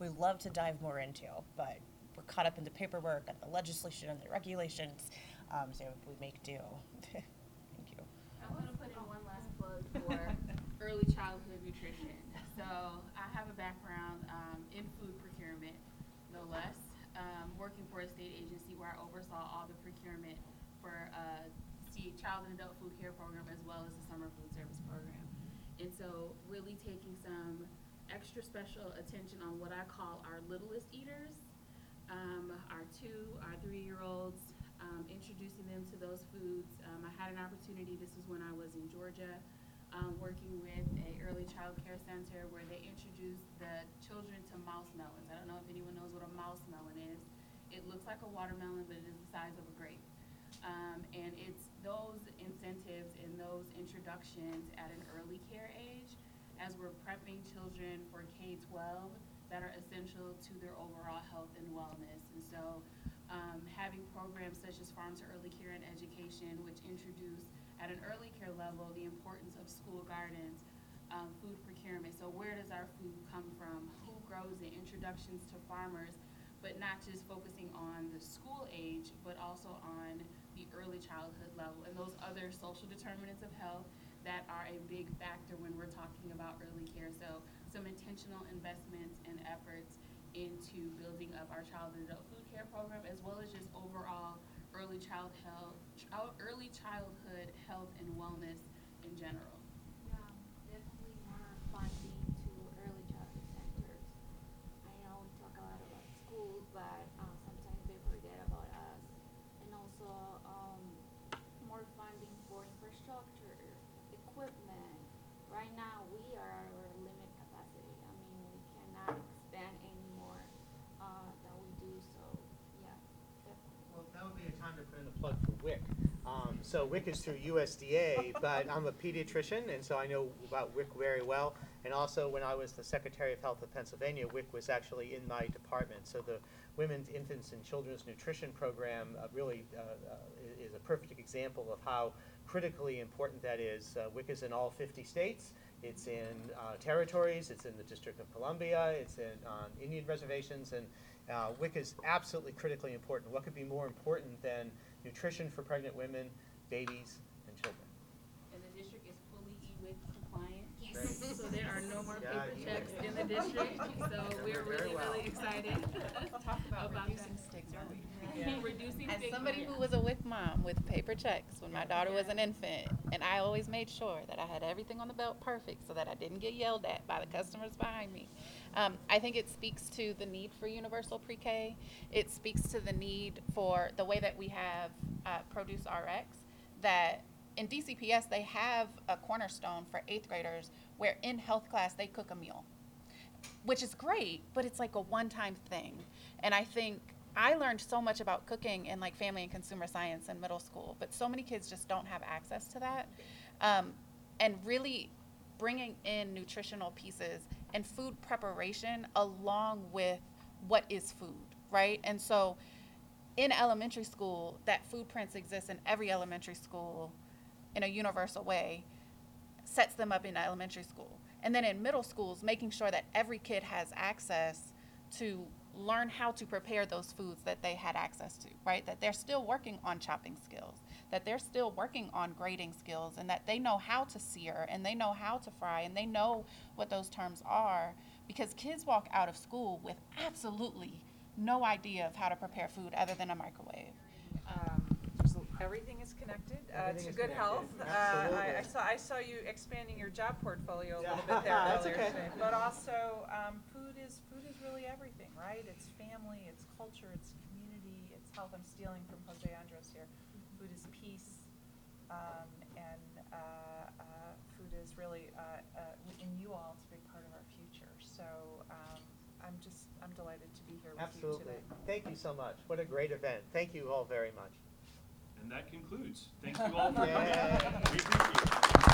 we love to dive more into, but we're caught up in the paperwork and the legislation and the regulations. Um, so we make do. Thank you. I want to put in one last plug for early childhood nutrition. So I have a background um, in food procurement, no less, um, working for a state agency where I oversaw all the procurement for uh, the child and adult food care program as well as the summer food service program. And so really taking some extra special attention on what I call our littlest eaters, um, our two, our three-year-olds, um, introducing them to those foods. Um, I had an opportunity, this was when I was in Georgia, um, working with a early child care center where they introduced the children to mouse melons. I don't know if anyone knows what a mouse melon is. It looks like a watermelon, but it is the size of a grape. Um, and it's those incentives and those introductions at an early care age as we're prepping children for K-12 that are essential to their overall health and wellness. And so um, having programs such as Farm to Early Care and Education, which introduce at an early care level the importance of school gardens, um, food procurement. So where does our food come from? Who grows it? Introductions to farmers, but not just focusing on the school age, but also on the early childhood level and those other social determinants of health that are a big factor when we're talking about early care. So some intentional investments and efforts into building up our child and adult food care program as well as just overall early child health, early childhood health and wellness in general. Yeah, definitely more funding to early childhood centers. I know we talk a lot about schools, but uh, sometimes they forget about us. And also um, more funding for infrastructure, equipment. Right now, we are at our limit capacity. I mean, we cannot expand any more uh, than we do. So, yeah, definitely. Well, that would be a time to put in a plug for WIC. Um, so WIC is through USDA, but I'm a pediatrician, and so I know about WIC very well. And also, when I was the Secretary of Health of Pennsylvania, WIC was actually in my department. So the Women's, Infants, and Children's Nutrition Program uh, really uh, uh, is a perfect example of how critically important that is. Uh, WIC is in all 50 states. It's in uh, territories. It's in the District of Columbia. It's in on Indian reservations, and uh, WIC is absolutely critically important. What could be more important than nutrition for pregnant women, babies, and children? And the district is fully E-WIC compliant. Great. So there are no more Yeah, paper you- checks in the district, so we're Very really, well. really excited Talk about about reducing that. stigma. Reducing As stigma. somebody who was a WIC mom with paper checks when my daughter was an infant, and I always made sure that I had everything on the belt perfect so that I didn't get yelled at by the customers behind me. Um, I think it speaks to the need for universal pre-K. It speaks to the need for the way that we have uh, Produce RX. That in DCPS they have a cornerstone for eighth graders where in health class they cook a meal which is great, but it's like a one-time thing. And I think I learned so much about cooking in like family and consumer science in middle school, but so many kids just don't have access to that. Um, and really bringing in nutritional pieces and food preparation along with what is food, right? And so in elementary school, that food prints exist in every elementary school in a universal way sets them up in elementary school. And then in middle schools, making sure that every kid has access to learn how to prepare those foods that they had access to, right? That they're still working on chopping skills, that they're still working on grading skills, and that they know how to sear and they know how to fry and they know what those terms are because kids walk out of school with absolutely no idea of how to prepare food other than a microwave. Um, there's a- everything is connected uh, Everything to is good health. connected. Uh, I, I Absolutely. saw I saw you expanding your job portfolio a little bit there That's earlier okay. today. But also, um, food is food is really everything, right? It's family, it's culture, it's community, it's health. I'm stealing from Jose Andres here. Food is peace, um, and uh, uh, food is really uh, uh, in you all. It's a big part of our future. So um, I'm just I'm delighted Absolutely. today. Thank you so much. What a great event. Thank you all very much. And that concludes. Thank you all for coming. We appreciate it.